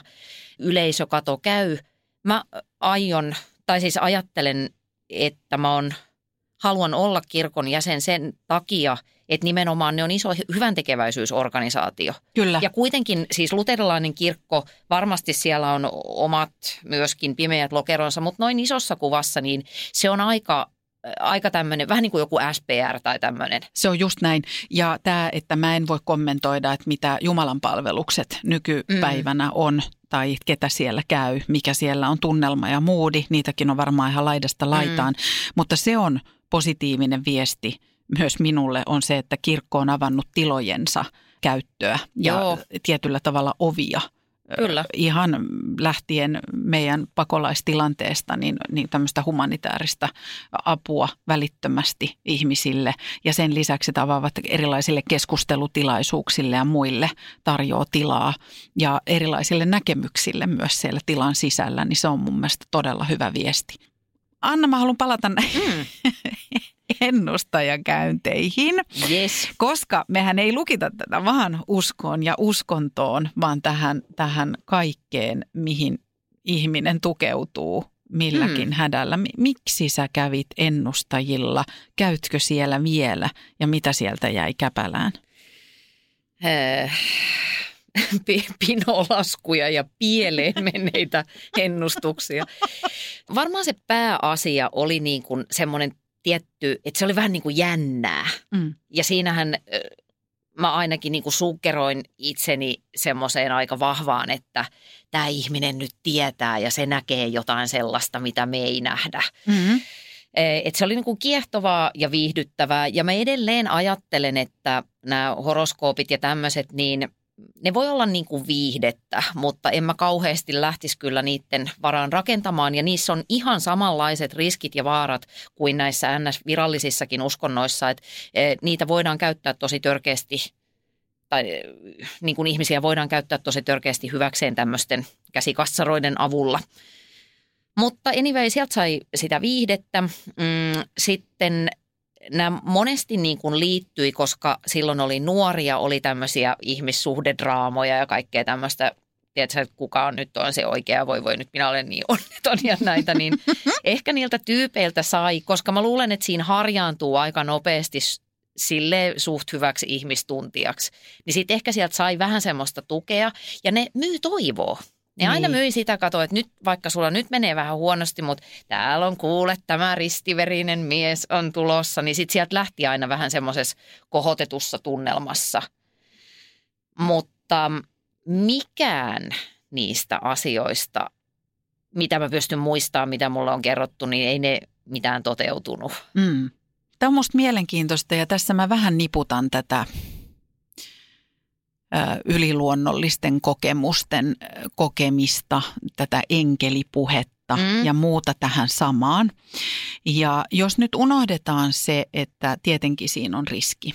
yleisökato käy. Mä aion, tai siis ajattelen, että mä on, haluan olla kirkon jäsen sen takia, että nimenomaan ne on iso hyvän tekeväisyysorganisaatio. Kyllä. Ja kuitenkin siis luterilainen kirkko, varmasti siellä on omat myöskin pimeät lokeronsa, mutta noin isossa kuvassa niin se on aika, aika tämmöinen, vähän niin kuin joku SPR tai tämmöinen. Se on just näin. Ja tämä, että mä en voi kommentoida, että mitä Jumalan palvelukset nykypäivänä mm. on tai ketä siellä käy, mikä siellä on tunnelma ja moodi. Niitäkin on varmaan ihan laidasta laitaan. Mm. Mutta se on positiivinen viesti myös minulle on se, että kirkko on avannut tilojensa käyttöä ja Joo. tietyllä tavalla ovia. Kyllä. Ihan lähtien meidän pakolaistilanteesta, niin, niin tämmöistä humanitaarista apua välittömästi ihmisille. Ja sen lisäksi että avaavat erilaisille keskustelutilaisuuksille ja muille tarjoaa tilaa ja erilaisille näkemyksille myös siellä tilan sisällä, niin se on mun mielestä todella hyvä viesti. Anna, mä haluan palata näihin Mm. ennustajakäynteihin, Yes. koska mehän ei lukita tätä vaan uskoon ja uskontoon, vaan tähän, tähän kaikkeen, mihin ihminen tukeutuu milläkin Hmm. hädällä. Mi- Miksi sä kävit ennustajilla? Käytkö siellä vielä ja mitä sieltä jäi käpälään? Äh, pi- pinolaskuja ja pieleen menneitä ennustuksia. Varmaan se pääasia oli niin kuin semmoinen tietty, että se oli vähän niin kuin jännää. Mm. Ja siinähän mä ainakin niin kuin sukkeroin itseni semmoiseen aika vahvaan, että tämä ihminen nyt tietää ja se näkee jotain sellaista, mitä me ei nähdä. Mm. Et se oli niin kuin kiehtovaa ja viihdyttävää ja mä edelleen ajattelen, että nämä horoskoopit ja tämmöiset, niin ne voi olla niin kuin viihdettä, mutta en mä kauheasti lähtisi kyllä niiden varaan rakentamaan. Ja niissä on ihan samanlaiset riskit ja vaarat kuin näissä NS-virallisissakin uskonnoissa, että eh, niitä voidaan käyttää tosi törkeästi tai eh, niin kuin ihmisiä voidaan käyttää tosi törkeästi hyväkseen tämmöisten käsikassaroiden avulla. Mutta anyway, sieltä sai sitä viihdettä. Mm, sitten nämä monesti niin kuin liittyi, koska silloin oli nuoria, oli tämmöisiä ihmissuhdedraamoja ja kaikkea tämmöistä tiedätkö, että kuka on nyt on se oikea, voi voi nyt minä olen niin onneton ja näitä, niin ehkä niiltä tyypeiltä sai, koska mä luulen, että siinä harjaantuu aika nopeasti sille suht hyväksi ihmistuntijaksi. Niin sitten ehkä sieltä sai vähän semmoista tukea ja ne myy toivoa. Ne niin. aina myi sitä, katoa, että nyt vaikka sulla nyt menee vähän huonosti, mutta täällä on kuule, tämä ristiverinen mies on tulossa, niin sitten sieltä lähti aina vähän semmoisessa kohotetussa tunnelmassa. Mutta mikään niistä asioista, mitä mä pystyn muistamaan, mitä mulla on kerrottu, niin ei ne mitään toteutunut. Mm. Tämä on musta mielenkiintoista ja tässä mä vähän niputan tätä yliluonnollisten kokemusten kokemista, tätä enkelipuhetta mm. ja muuta tähän samaan. Ja jos nyt unohdetaan se, että tietenkin siinä on riski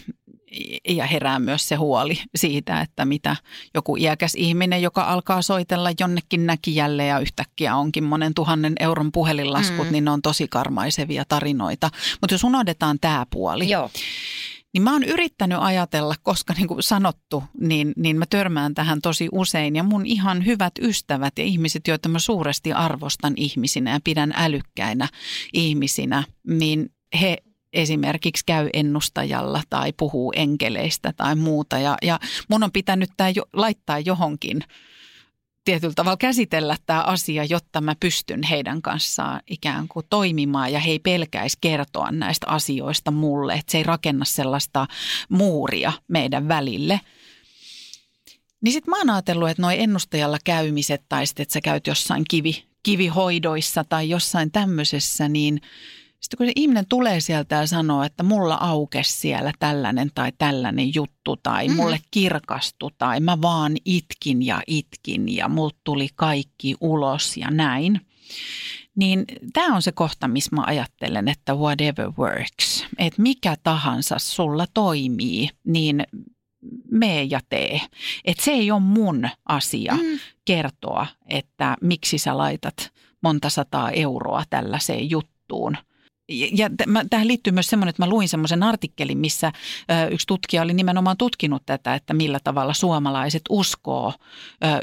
ja herää myös se huoli siitä, että mitä joku iäkäs ihminen, joka alkaa soitella jonnekin näkijälle ja yhtäkkiä onkin monen tuhannen euron puhelinlaskut, mm. niin ne on tosi karmaisevia tarinoita. Mutta jos unohdetaan tämä puoli, Joo. Niin mä oon yrittänyt ajatella, koska niin kuin sanottu, niin, niin mä törmään tähän tosi usein. Ja mun ihan hyvät ystävät ja ihmiset, joita mä suuresti arvostan ihmisinä ja pidän älykkäinä ihmisinä, niin he esimerkiksi käy ennustajalla tai puhuu enkeleistä tai muuta. Ja, ja mun on pitänyt tämä jo, laittaa johonkin tietyllä tavalla käsitellä tämä asia, jotta mä pystyn heidän kanssaan ikään kuin toimimaan ja he ei pelkäisi kertoa näistä asioista mulle, että se ei rakenna sellaista muuria meidän välille. Niin sitten mä oon ajatellut, että noi ennustajalla käymiset tai sitten, että sä käyt jossain kivi, kivihoidoissa tai jossain tämmöisessä, niin – sitten kun se ihminen tulee sieltä ja sanoo, että mulla aukesi siellä tällainen tai tällainen juttu tai mm. mulle kirkastui tai mä vaan itkin ja itkin ja mut tuli kaikki ulos ja näin. Niin tämä on se kohta, missä mä ajattelen, että whatever works. Että mikä tahansa sulla toimii, niin mee ja tee. Että se ei ole mun asia mm. kertoa, että miksi sä laitat monta sataa euroa tällaiseen juttuun – ja tähän liittyy myös semmoinen, että mä luin semmoisen artikkelin, missä yksi tutkija oli nimenomaan tutkinut tätä, että millä tavalla suomalaiset uskoo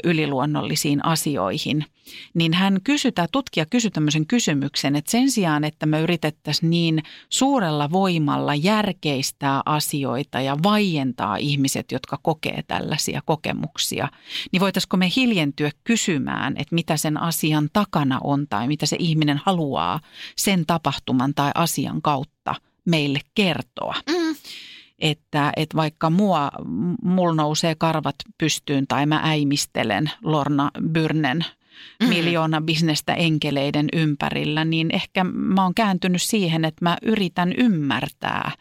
yliluonnollisiin asioihin. Niin hän kysyi, tämä tutkija kysyi tämmöisen kysymyksen, että sen sijaan, että me yritettäisiin niin suurella voimalla järkeistää asioita ja vaientaa ihmiset, jotka kokee tällaisia kokemuksia, niin voitaisiko me hiljentyä kysymään, että mitä sen asian takana on tai mitä se ihminen haluaa sen tapahtuman tai asian kautta meille kertoa. Mm. Että, että vaikka mua, mulla nousee karvat pystyyn tai mä äimistelen Lorna Byrnen mm. miljoona bisnestä enkeleiden ympärillä, niin ehkä mä oon kääntynyt siihen, että mä yritän ymmärtää,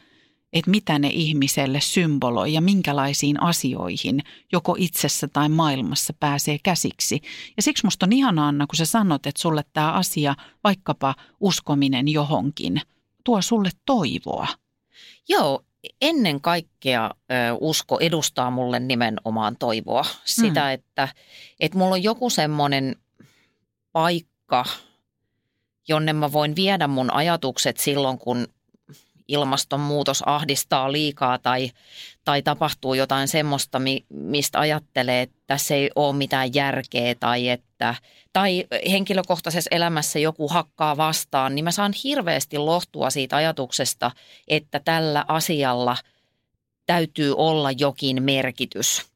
että mitä ne ihmiselle symboloi ja minkälaisiin asioihin joko itsessä tai maailmassa pääsee käsiksi. Ja siksi musta on ihanaa, Anna, kun sä sanot, että sulle tämä asia, vaikkapa uskominen johonkin, tuo sulle toivoa. Joo, ennen kaikkea ö, usko edustaa mulle nimenomaan toivoa. Sitä, mm. että, että mulla on joku semmoinen paikka, jonne mä voin viedä mun ajatukset silloin, kun ilmastonmuutos ahdistaa liikaa tai, tai tapahtuu jotain semmoista, mistä ajattelee, että tässä ei ole mitään järkeä tai että tai henkilökohtaisessa elämässä joku hakkaa vastaan, niin mä saan hirveästi lohtua siitä ajatuksesta, että tällä asialla täytyy olla jokin merkitys.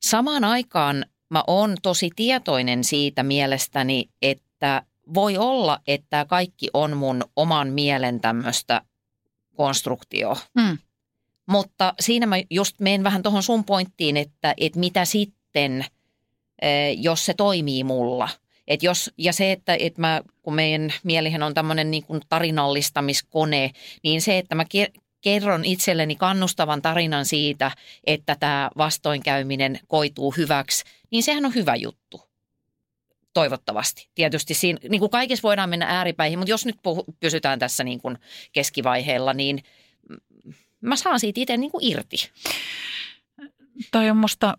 Samaan aikaan mä oon tosi tietoinen siitä mielestäni, että voi olla, että kaikki on mun oman mielen tämmöistä konstruktio. Mm. Mutta siinä mä just menen vähän tuohon sun pointtiin, että, että mitä sitten, jos se toimii mulla. Et jos, ja se, että, että mä, kun meidän mielihän on tämmöinen niin kuin tarinallistamiskone, niin se, että mä kerron itselleni kannustavan tarinan siitä, että tämä vastoinkäyminen koituu hyväksi, niin sehän on hyvä juttu. Toivottavasti. Tietysti siinä, niin kuin kaikessa voidaan mennä ääripäihin, mutta jos nyt puhu, pysytään tässä niin kuin keskivaiheella, niin mä saan siitä itse niin kuin irti. toi on musta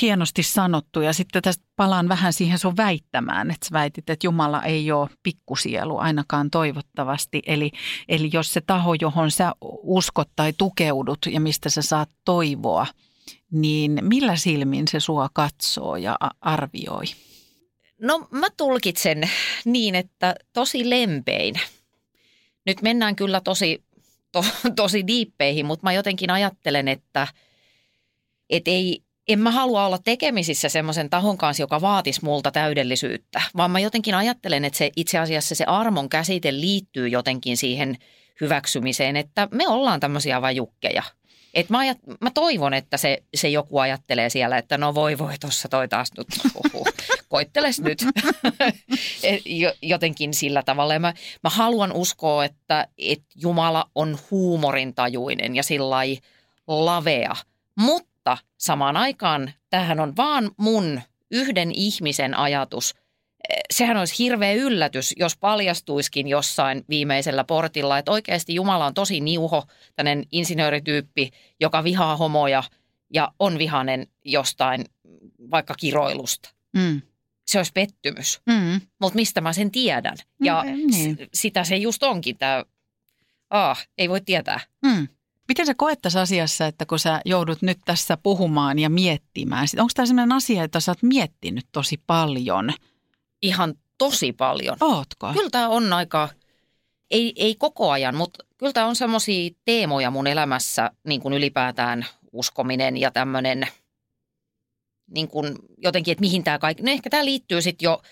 hienosti sanottu ja sitten tästä palaan vähän siihen sun väittämään, että sä väitit, että Jumala ei ole pikkusielu ainakaan toivottavasti. Eli, eli jos se taho, johon sä uskot tai tukeudut ja mistä sä saat toivoa, niin millä silmin se sua katsoo ja arvioi? No mä tulkitsen niin, että tosi lempein. Nyt mennään kyllä tosi, to, tosi diippeihin, mutta mä jotenkin ajattelen, että – että ei, en mä halua olla tekemisissä semmoisen tahon kanssa, joka vaatisi multa täydellisyyttä, vaan mä jotenkin ajattelen, että se itse asiassa se armon käsite liittyy jotenkin siihen hyväksymiseen, että me ollaan tämmöisiä vajukkeja. Et mä, ajat, mä toivon, että se, se joku ajattelee siellä, että no voi voi, tuossa toi taas nyt, koitteles nyt jotenkin sillä tavalla. Ja mä, mä haluan uskoa, että, että Jumala on huumorintajuinen ja sillä lavea, mutta mutta samaan aikaan tähän on vaan mun yhden ihmisen ajatus. Eh, sehän olisi hirveä yllätys, jos paljastuiskin jossain viimeisellä portilla, että oikeasti Jumala on tosi niuho, tämmöinen insinöörityyppi, joka vihaa homoja ja on vihanen jostain vaikka kiroilusta. Mm. Se olisi pettymys. Mm. Mutta mistä mä sen tiedän? Ja mm, niin. sitä se just onkin, tämä, ah, ei voi tietää. Mm. Miten sä koet tässä asiassa, että kun sä joudut nyt tässä puhumaan ja miettimään, onko tämä sellainen asia, että sä oot miettinyt tosi paljon? Ihan tosi paljon. Ootko? Kyllä tämä on aika, ei, ei koko ajan, mutta kyllä tämä on semmoisia teemoja mun elämässä, niin kuin ylipäätään uskominen ja tämmöinen niin kuin jotenkin, että mihin tämä kaikki, no ehkä tämä liittyy sitten jo –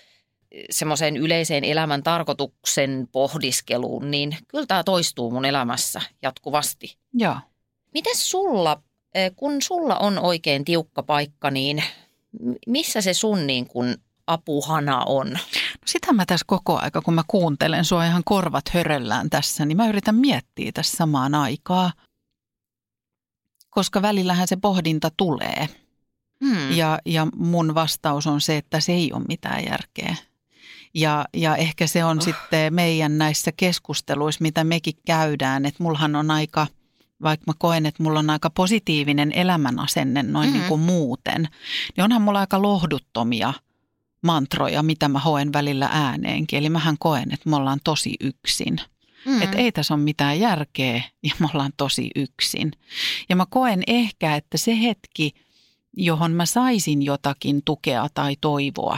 semmoiseen yleiseen elämän tarkoituksen pohdiskeluun, niin kyllä tämä toistuu mun elämässä jatkuvasti. Joo. Miten sulla, eh, kun sulla on oikein tiukka paikka, niin missä se sun niin kuin apuhana on? No sitä mä tässä koko aika, kun mä kuuntelen sua ihan korvat höröllään tässä, niin mä yritän miettiä tässä samaan aikaa. Koska välillähän se pohdinta tulee. Hmm. Ja, ja mun vastaus on se, että se ei ole mitään järkeä. Ja, ja ehkä se on oh. sitten meidän näissä keskusteluissa, mitä mekin käydään, että mullahan on aika, vaikka mä koen, että mulla on aika positiivinen elämänasenne noin mm-hmm. niin kuin muuten, niin onhan mulla aika lohduttomia mantroja, mitä mä hoen välillä ääneenkin. Eli mähän koen, että me ollaan tosi yksin. Mm. Että ei tässä ole mitään järkeä ja me ollaan tosi yksin. Ja mä koen ehkä, että se hetki, johon mä saisin jotakin tukea tai toivoa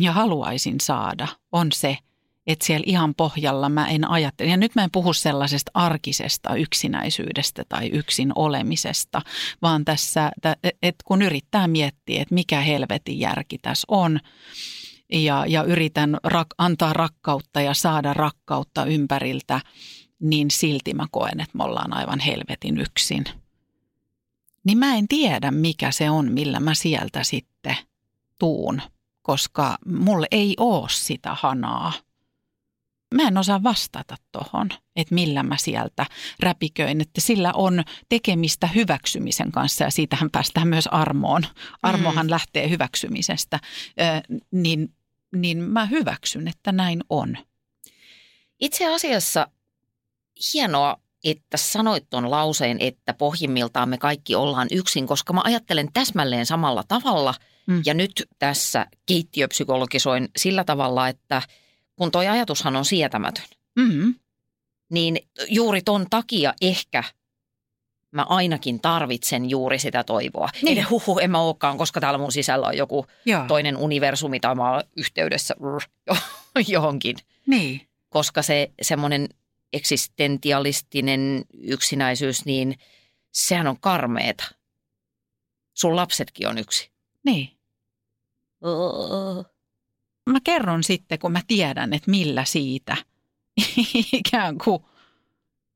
ja haluaisin saada, on se, että siellä ihan pohjalla mä en ajattele. Ja nyt mä en puhu sellaisesta arkisesta yksinäisyydestä tai yksin olemisesta, vaan tässä, että kun yrittää miettiä, että mikä helvetin järki tässä on, ja, ja yritän rak, antaa rakkautta ja saada rakkautta ympäriltä, niin silti mä koen, että me ollaan aivan helvetin yksin. Niin mä en tiedä, mikä se on, millä mä sieltä sitten tuun koska mulle ei ole sitä hanaa. Mä en osaa vastata tohon, että millä mä sieltä räpiköin, että sillä on tekemistä hyväksymisen kanssa ja siitähän päästään myös armoon. Armohan mm. lähtee hyväksymisestä, niin, niin mä hyväksyn, että näin on. Itse asiassa hienoa, että sanoit tuon lauseen, että pohjimmiltaan me kaikki ollaan yksin, koska mä ajattelen täsmälleen samalla tavalla – Mm. Ja nyt tässä keittiöpsykologisoin sillä tavalla, että kun toi ajatushan on sietämätön, mm-hmm. niin juuri ton takia ehkä mä ainakin tarvitsen juuri sitä toivoa. Niin. Eli huhu, en mä olekaan, koska täällä mun sisällä on joku Joo. toinen universumi tai mä oon yhteydessä johonkin. Niin. Koska se semmoinen eksistentialistinen yksinäisyys, niin sehän on karmeeta. Sun lapsetkin on yksi. Niin. Mä kerron sitten, kun mä tiedän, että millä siitä ikään kuin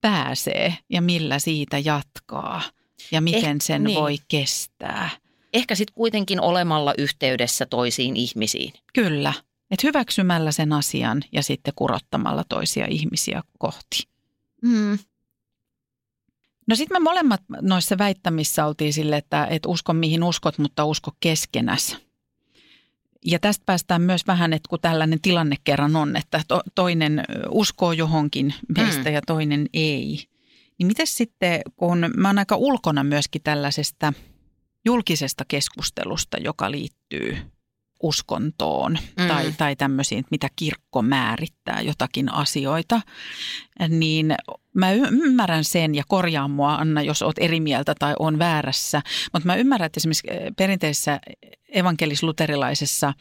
pääsee ja millä siitä jatkaa ja miten eh, sen niin. voi kestää. Ehkä sitten kuitenkin olemalla yhteydessä toisiin ihmisiin. Kyllä, että hyväksymällä sen asian ja sitten kurottamalla toisia ihmisiä kohti. Mm. No sitten me molemmat noissa väittämissä oltiin sille, että et usko mihin uskot, mutta usko keskenäs. Ja tästä päästään myös vähän, että kun tällainen tilanne kerran on, että to, toinen uskoo johonkin meistä mm. ja toinen ei, Niin miten sitten, kun mä oon aika ulkona myöskin tällaisesta julkisesta keskustelusta, joka liittyy uskontoon mm. tai, tai tämmöisiin, mitä kirkko määrittää jotakin asioita, niin mä ymmärrän sen ja korjaan mua Anna, jos oot eri mieltä tai on väärässä, mutta mä ymmärrän, että esimerkiksi perinteisessä evankelis-luterilaisessa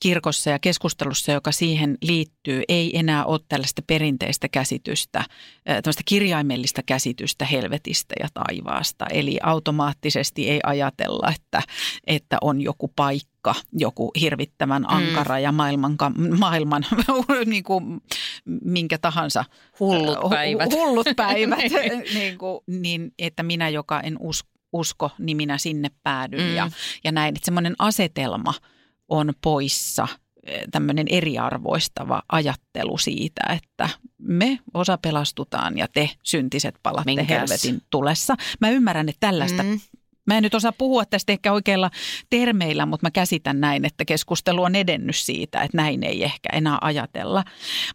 kirkossa ja keskustelussa, joka siihen liittyy, ei enää ole tällaista perinteistä käsitystä, tällaista kirjaimellista käsitystä helvetistä ja taivaasta. Eli automaattisesti ei ajatella, että, että on joku paikka, joku hirvittävän mm. ankara mm. ja maailman, maailman niin kuin, minkä tahansa. Hullut päivät. Hullut päivät, niin, kuin, niin että minä, joka en usko, usko, niin minä sinne päädyn mm. ja, ja näin. Että semmoinen asetelma – on poissa eh, tämmöinen eriarvoistava ajattelu siitä, että me osa pelastutaan ja te syntiset palatte Minkäs? helvetin tulessa. Mä ymmärrän, että tällaista mm. Mä en nyt osaa puhua tästä ehkä oikeilla termeillä, mutta mä käsitän näin, että keskustelu on edennyt siitä, että näin ei ehkä enää ajatella.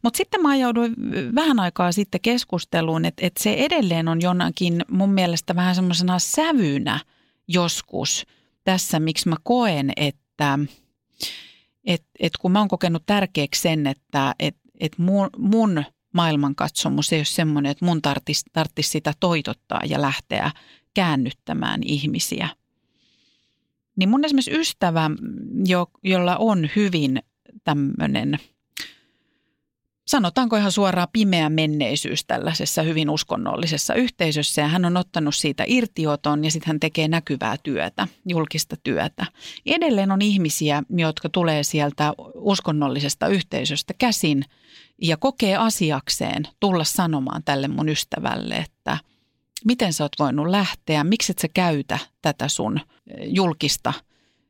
Mutta sitten mä ajauduin vähän aikaa sitten keskusteluun, että, että se edelleen on jonakin mun mielestä vähän semmoisena sävynä joskus tässä, miksi mä koen, että – et, et kun mä oon kokenut tärkeäksi sen, että et, et mun, mun maailmankatsomus ei ole semmoinen, että mun tarttisi tarttis sitä toitottaa ja lähteä käännyttämään ihmisiä. Niin mun esimerkiksi ystävä, jo, jolla on hyvin tämmöinen – sanotaanko ihan suoraan pimeä menneisyys tällaisessa hyvin uskonnollisessa yhteisössä ja hän on ottanut siitä irtioton ja sitten hän tekee näkyvää työtä, julkista työtä. Edelleen on ihmisiä, jotka tulee sieltä uskonnollisesta yhteisöstä käsin ja kokee asiakseen tulla sanomaan tälle mun ystävälle, että miten sä oot voinut lähteä, miksi et sä käytä tätä sun julkista –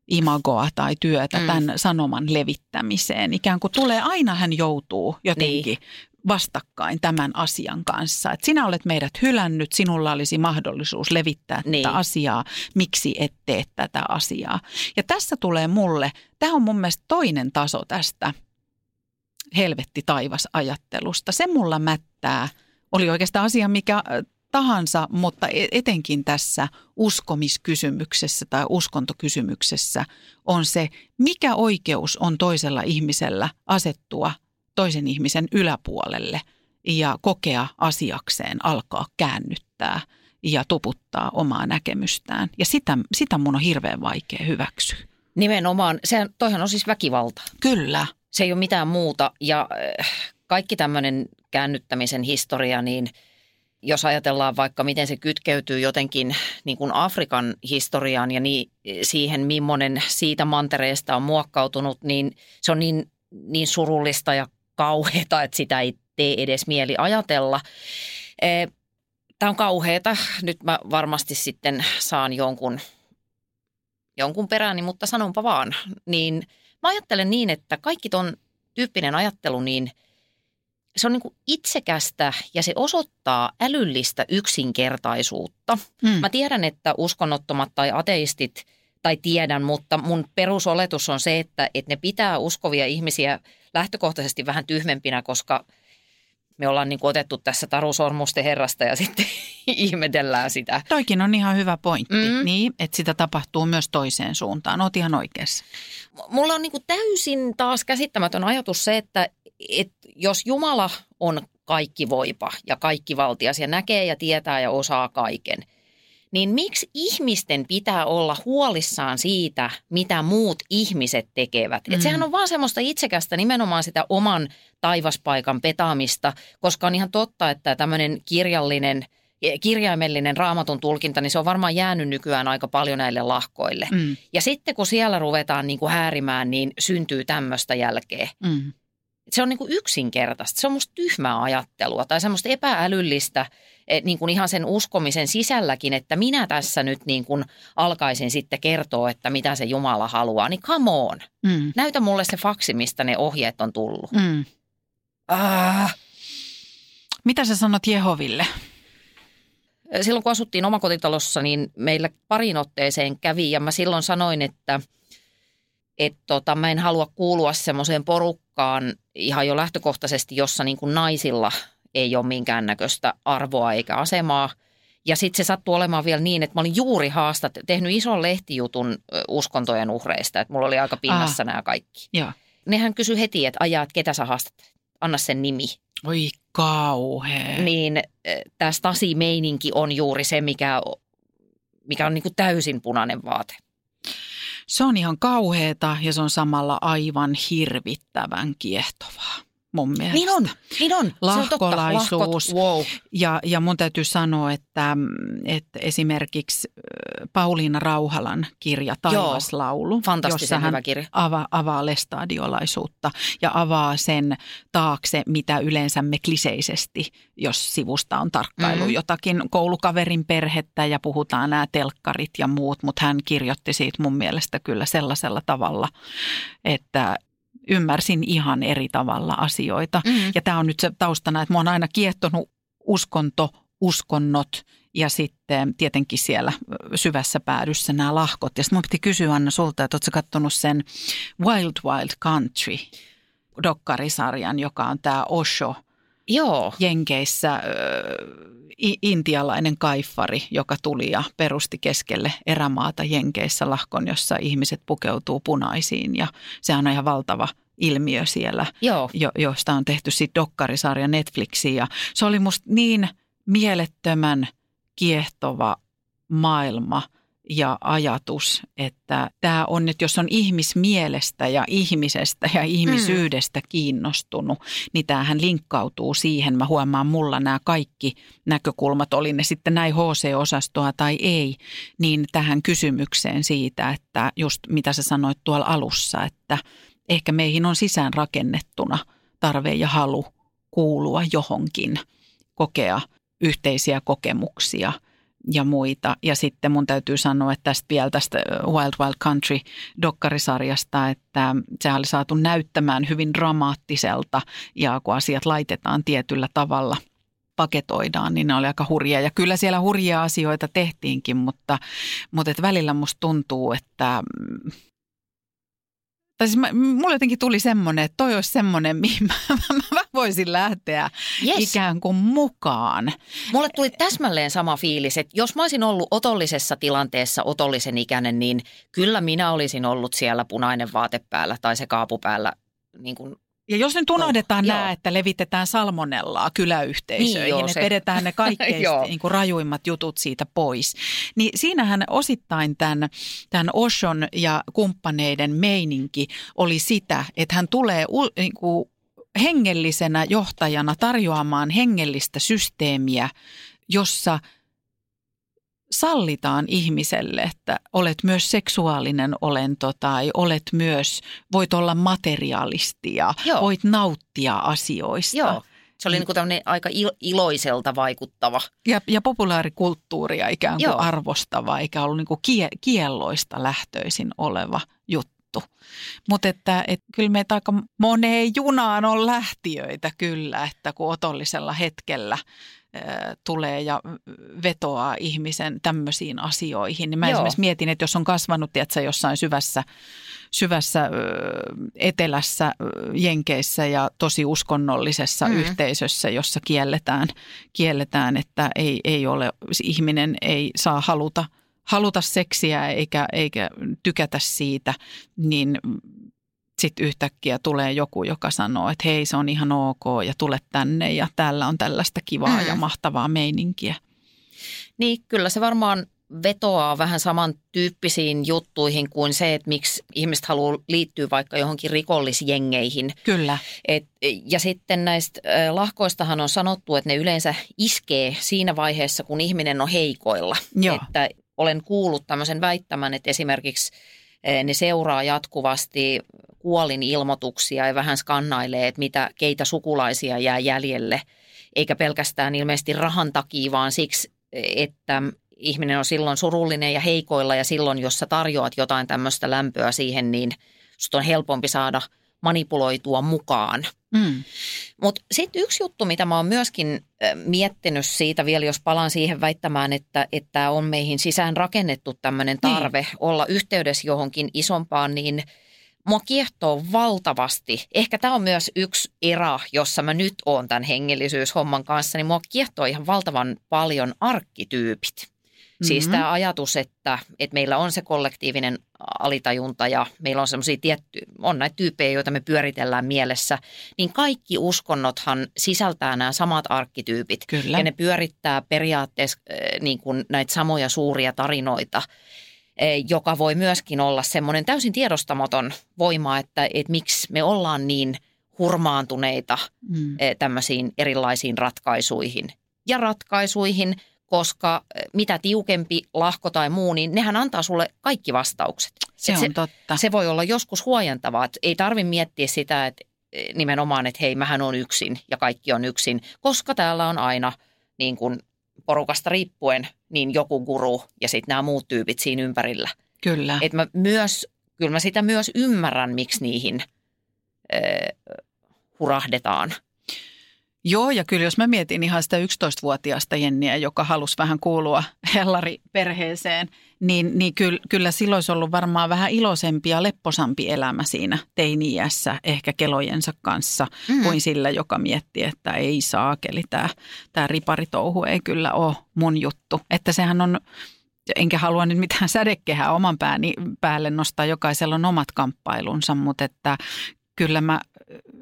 imagoa tai työtä mm. tämän sanoman levittämiseen. Ikään kuin tulee, aina hän joutuu jotenkin niin. vastakkain tämän asian kanssa. Että sinä olet meidät hylännyt, sinulla olisi mahdollisuus levittää niin. tätä asiaa, miksi et tee tätä asiaa. Ja tässä tulee mulle, tämä on mun mielestä toinen taso tästä helvetti taivas ajattelusta. Se mulla mättää, oli oikeastaan asia, mikä tahansa, mutta e- etenkin tässä uskomiskysymyksessä tai uskontokysymyksessä on se, mikä oikeus on toisella ihmisellä asettua toisen ihmisen yläpuolelle ja kokea asiakseen, alkaa käännyttää ja tuputtaa omaa näkemystään. Ja sitä, sitä mun on hirveän vaikea hyväksyä. Nimenomaan, sehän, toihan on siis väkivalta. Kyllä. Se ei ole mitään muuta ja äh, kaikki tämmöinen käännyttämisen historia, niin – jos ajatellaan vaikka miten se kytkeytyy jotenkin niin kuin Afrikan historiaan ja niin, siihen, millainen siitä mantereesta on muokkautunut, niin se on niin, niin surullista ja kauheata, että sitä ei tee edes mieli ajatella. E, Tämä on kauheata. Nyt mä varmasti sitten saan jonkun, jonkun perääni, mutta sanonpa vaan. Niin mä ajattelen niin, että kaikki ton tyyppinen ajattelu, niin – se on niin kuin itsekästä ja se osoittaa älyllistä yksinkertaisuutta. Hmm. Mä tiedän, että uskonnottomat tai ateistit, tai tiedän, mutta mun perusoletus on se, että, että ne pitää uskovia ihmisiä lähtökohtaisesti vähän tyhmempinä, koska me ollaan niin kuin otettu tässä tarusormusten herrasta ja sitten ihmetellään sitä. Toikin on ihan hyvä pointti, mm. niin, että sitä tapahtuu myös toiseen suuntaan. Oot ihan oikeassa. Mulla on niin kuin täysin taas käsittämätön ajatus se, että et jos Jumala on kaikki voipa ja kaikki valtias ja näkee ja tietää ja osaa kaiken, niin miksi ihmisten pitää olla huolissaan siitä, mitä muut ihmiset tekevät? Mm. Et sehän on vaan semmoista itsekästä nimenomaan sitä oman taivaspaikan petaamista, koska on ihan totta, että tämmöinen kirjallinen – kirjaimellinen raamatun tulkinta, niin se on varmaan jäänyt nykyään aika paljon näille lahkoille. Mm. Ja sitten kun siellä ruvetaan niin kuin häärimään, niin syntyy tämmöistä jälkeä. Mm se on niin kuin yksinkertaista. Se on musta tyhmää ajattelua tai semmoista epäälyllistä e, niin kuin ihan sen uskomisen sisälläkin, että minä tässä nyt niin kuin alkaisin sitten kertoa, että mitä se Jumala haluaa. Niin come on. Mm. Näytä mulle se faksi, mistä ne ohjeet on tullut. Mm. Ah. Mitä sä sanot Jehoville? Silloin kun asuttiin omakotitalossa, niin meillä parin otteeseen kävi ja mä silloin sanoin, että – että tota, mä en halua kuulua semmoiseen porukkaan ihan jo lähtökohtaisesti, jossa niin kuin naisilla ei ole minkäännäköistä arvoa eikä asemaa. Ja sitten se sattui olemaan vielä niin, että mä olin juuri haastat, tehnyt ison lehtijutun uskontojen uhreista, että mulla oli aika pinnassa nämä kaikki. Joo. Nehän kysyi heti, että ajaa, että ketä sä haastattelet, anna sen nimi. Oi kauhea. Niin tämä Stasi-meininki on juuri se, mikä, mikä on niinku täysin punainen vaate. Se on ihan kauheeta ja se on samalla aivan hirvittävän kiehtovaa mun mielestä. Niin on, niin on. Se on totta. Lahkolaisuus. Lahkot, wow. Ja, ja mun täytyy sanoa, että, että esimerkiksi Pauliina Rauhalan kirja Taivaslaulu, Fantastisen jossa hän hyvä kirja. ava, avaa lestadiolaisuutta ja avaa sen taakse, mitä yleensä me kliseisesti, jos sivusta on tarkkailu Mhm. jotakin koulukaverin perhettä ja puhutaan nämä telkkarit ja muut, mutta hän kirjoitti siitä mun mielestä kyllä sellaisella tavalla, että ymmärsin ihan eri tavalla asioita. Mm. Ja tämä on nyt se taustana, että mua on aina kiehtonut uskonto, uskonnot ja sitten tietenkin siellä syvässä päädyssä nämä lahkot. Ja sitten mun piti kysyä Anna sulta, että ootko katsonut sen Wild Wild Country dokkarisarjan, joka on tämä Osho Joo, Jenkeissä i- intialainen kaifari, joka tuli ja perusti keskelle erämaata Jenkeissä lahkon, jossa ihmiset pukeutuu punaisiin ja se on ihan valtava ilmiö siellä joo. jo, josta on tehty sitten dokkarisarja Netflixiin. Ja se oli musta niin mielettömän kiehtova maailma ja ajatus, että tämä on nyt, jos on ihmismielestä ja ihmisestä ja ihmisyydestä kiinnostunut, niin tämähän linkkautuu siihen. Mä huomaan mulla nämä kaikki näkökulmat, oli ne sitten näin HC-osastoa tai ei, niin tähän kysymykseen siitä, että just mitä sä sanoit tuolla alussa, että ehkä meihin on sisään rakennettuna tarve ja halu kuulua johonkin, kokea yhteisiä kokemuksia ja muita. Ja sitten mun täytyy sanoa, että tästä vielä tästä Wild Wild Country dokkarisarjasta, että se oli saatu näyttämään hyvin dramaattiselta ja kun asiat laitetaan tietyllä tavalla paketoidaan, niin ne oli aika hurjia. Ja kyllä siellä hurjia asioita tehtiinkin, mutta, mutta et välillä musta tuntuu, että mm, tai siis mä, mulla jotenkin tuli semmoinen, että toi olisi semmoinen, mihin mä, mä voisin lähteä Yes. ikään kuin mukaan. Mulle tuli täsmälleen sama fiilis, että jos mä olisin ollut otollisessa tilanteessa otollisen ikäinen, niin kyllä minä olisin ollut siellä punainen vaate päällä tai se kaapu päällä. Niin kuin, Ja jos nyt unohdetaan Joo. nämä, että levitetään salmonellaa kyläyhteisöihin, Niin, joo, että se. vedetään ne kaikkein Joo. niin kuin rajuimmat jutut siitä pois, niin siinähän osittain tämän, tämän Oshon ja kumppaneiden meininki oli sitä, että hän tulee niin kuin hengellisenä johtajana tarjoamaan hengellistä systeemiä, jossa sallitaan ihmiselle, että olet myös seksuaalinen olento tai olet myös, voit olla materialisti ja Joo. voit nauttia asioista. joo, se oli niin kuin aika il- iloiselta vaikuttava. Ja, ja populaarikulttuuria ikään kuin Joo. arvostava, eikä ollut niin kuin kie, kielloista lähtöisin oleva juttu. Mutta että et kyllä meitä aika moneen junaan on lähtiöitä kyllä, että kun otollisella hetkellä tulee ja vetoaa ihmisen tämmöisiin asioihin. Niin mä Joo. esimerkiksi mietin, että jos on kasvanut tiedätkö, jossain syvässä, syvässä etelässä Jenkeissä ja tosi uskonnollisessa mm. yhteisössä, jossa kielletään, kielletään että ei, ei ole, ihminen ei saa haluta, haluta seksiä eikä, eikä tykätä siitä, niin sitten yhtäkkiä tulee joku, joka sanoo, että hei se on ihan ok ja tule tänne ja täällä on tällaista kivaa Mm. ja mahtavaa meininkiä. Niin kyllä se varmaan vetoaa vähän samantyyppisiin juttuihin kuin se, että miksi ihmiset haluaa liittyä vaikka johonkin rikollisjengeihin. Kyllä. Et, ja sitten näistä lahkoistahan on sanottu, että ne yleensä iskee siinä vaiheessa, kun ihminen on heikoilla. Joo. Että olen kuullut tämmöisen väittämän, että esimerkiksi ne seuraa jatkuvasti kuolinilmoituksia ja vähän skannailee, että mitä, keitä sukulaisia jää jäljelle. Eikä pelkästään ilmeisesti rahan takia, vaan siksi, että ihminen on silloin surullinen ja heikoilla ja silloin, jos sä tarjoat jotain tämmöistä lämpöä siihen, niin susta on helpompi saada manipuloitua mukaan. Mm. Mutta sitten yksi juttu, mitä mä oon myöskin miettinyt siitä vielä, jos palaan siihen väittämään, että, että on meihin sisään rakennettu tämmöinen tarve niin. olla yhteydessä johonkin isompaan, niin mua kiehtoo valtavasti. Ehkä tämä on myös yksi erä, jossa mä nyt oon tämän hengellisyyshomman kanssa, niin mua kiehtoo ihan valtavan paljon arkkityypit. Mm-hmm. Siis tämä ajatus, että, että meillä on se kollektiivinen alitajunta ja meillä on semmoisia tietty, on näitä tyyppejä, joita me pyöritellään mielessä, niin kaikki uskonnothan sisältää nämä samat arkkityypit. Kyllä. Ja ne pyörittää periaatteessa äh, niin kuin näitä samoja suuria tarinoita, joka voi myöskin olla semmoinen täysin tiedostamaton voima, että, että miksi me ollaan niin hurmaantuneita Mm. eh, tämmöisiin erilaisiin ratkaisuihin. Ja ratkaisuihin, koska eh, mitä tiukempi lahko tai muu, niin nehän antaa sulle kaikki vastaukset. Se Et on totta. se voi olla joskus huojentavaa, että ei tarvi miettiä sitä, että nimenomaan, että hei, mähän on yksin ja kaikki on yksin, koska täällä on aina niin kuin porukasta riippuen niin joku guru ja sitten nämä muut tyypit siinä ympärillä. Kyllä. Et mä myös, kyllä mä sitä myös ymmärrän, miksi niihin äh, hurahdetaan. Joo, ja kyllä jos mä mietin ihan sitä 11-vuotiaasta Jenniä, joka halusi vähän kuulua Hellari-perheeseen, niin, niin kyllä, kyllä silloin olisi ollut varmaan vähän iloisempi ja lepposampi elämä siinä teini-iässä ehkä kelojensa kanssa Mm. kuin sillä, joka mietti, että ei saakeli, tämä, tämä riparitouhu ei kyllä ole mun juttu. Että sehän on, enkä halua nyt mitään sädekehää oman pääni päälle nostaa, jokaisella on omat kamppailunsa, mutta että kyllä mä,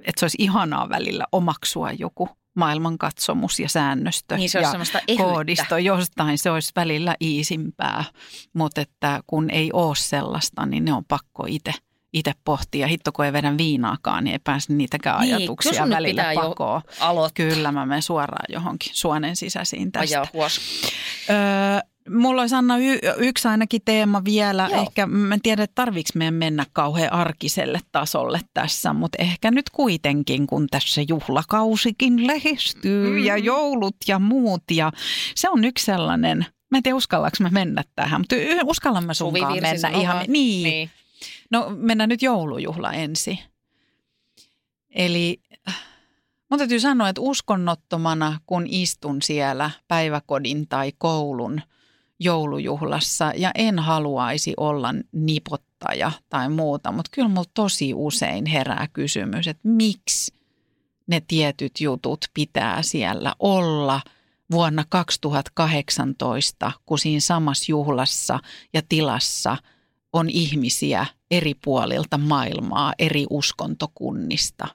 että se olisi ihanaa välillä omaksua joku maailmankatsomus ja säännöstö Niin se ja koodisto jostain, se olisi välillä iisimpää, mutta että kun ei ole sellaista, niin ne on pakko itse itse pohtia. Hitto, kun ei vedä viinaakaan, niin ei pääse niitäkään Niin, ajatuksia välillä pakoon. Kyllä mä menen suoraan johonkin suonen sisäisiin tästä. ajaa huos. Öö, mulla olisi Anna y- yksi ainakin teema vielä. Joo. Ehkä mä en tiedä, että tarviiko meidän mennä kauhean arkiselle tasolle tässä, mutta ehkä nyt kuitenkin, kun tässä juhlakausikin lähestyy mm. ja joulut ja muut. Ja se on yksi sellainen, mä en tiedä uskallaanko mä mennä tähän, mutta y- uskallan mä sunkaan mennä ihan. Niin. niin. No mennään nyt joulujuhla ensin. Eli mun täytyy sanoa, että uskonnottomana, kun istun siellä päiväkodin tai koulun joulujuhlassa ja en haluaisi olla nipottaja tai muuta, mutta kyllä mulla tosi usein herää kysymys, että miksi ne tietyt jutut pitää siellä olla vuonna 2018, kun siinä samassa juhlassa ja tilassa on ihmisiä eri puolilta maailmaa, eri uskontokunnista,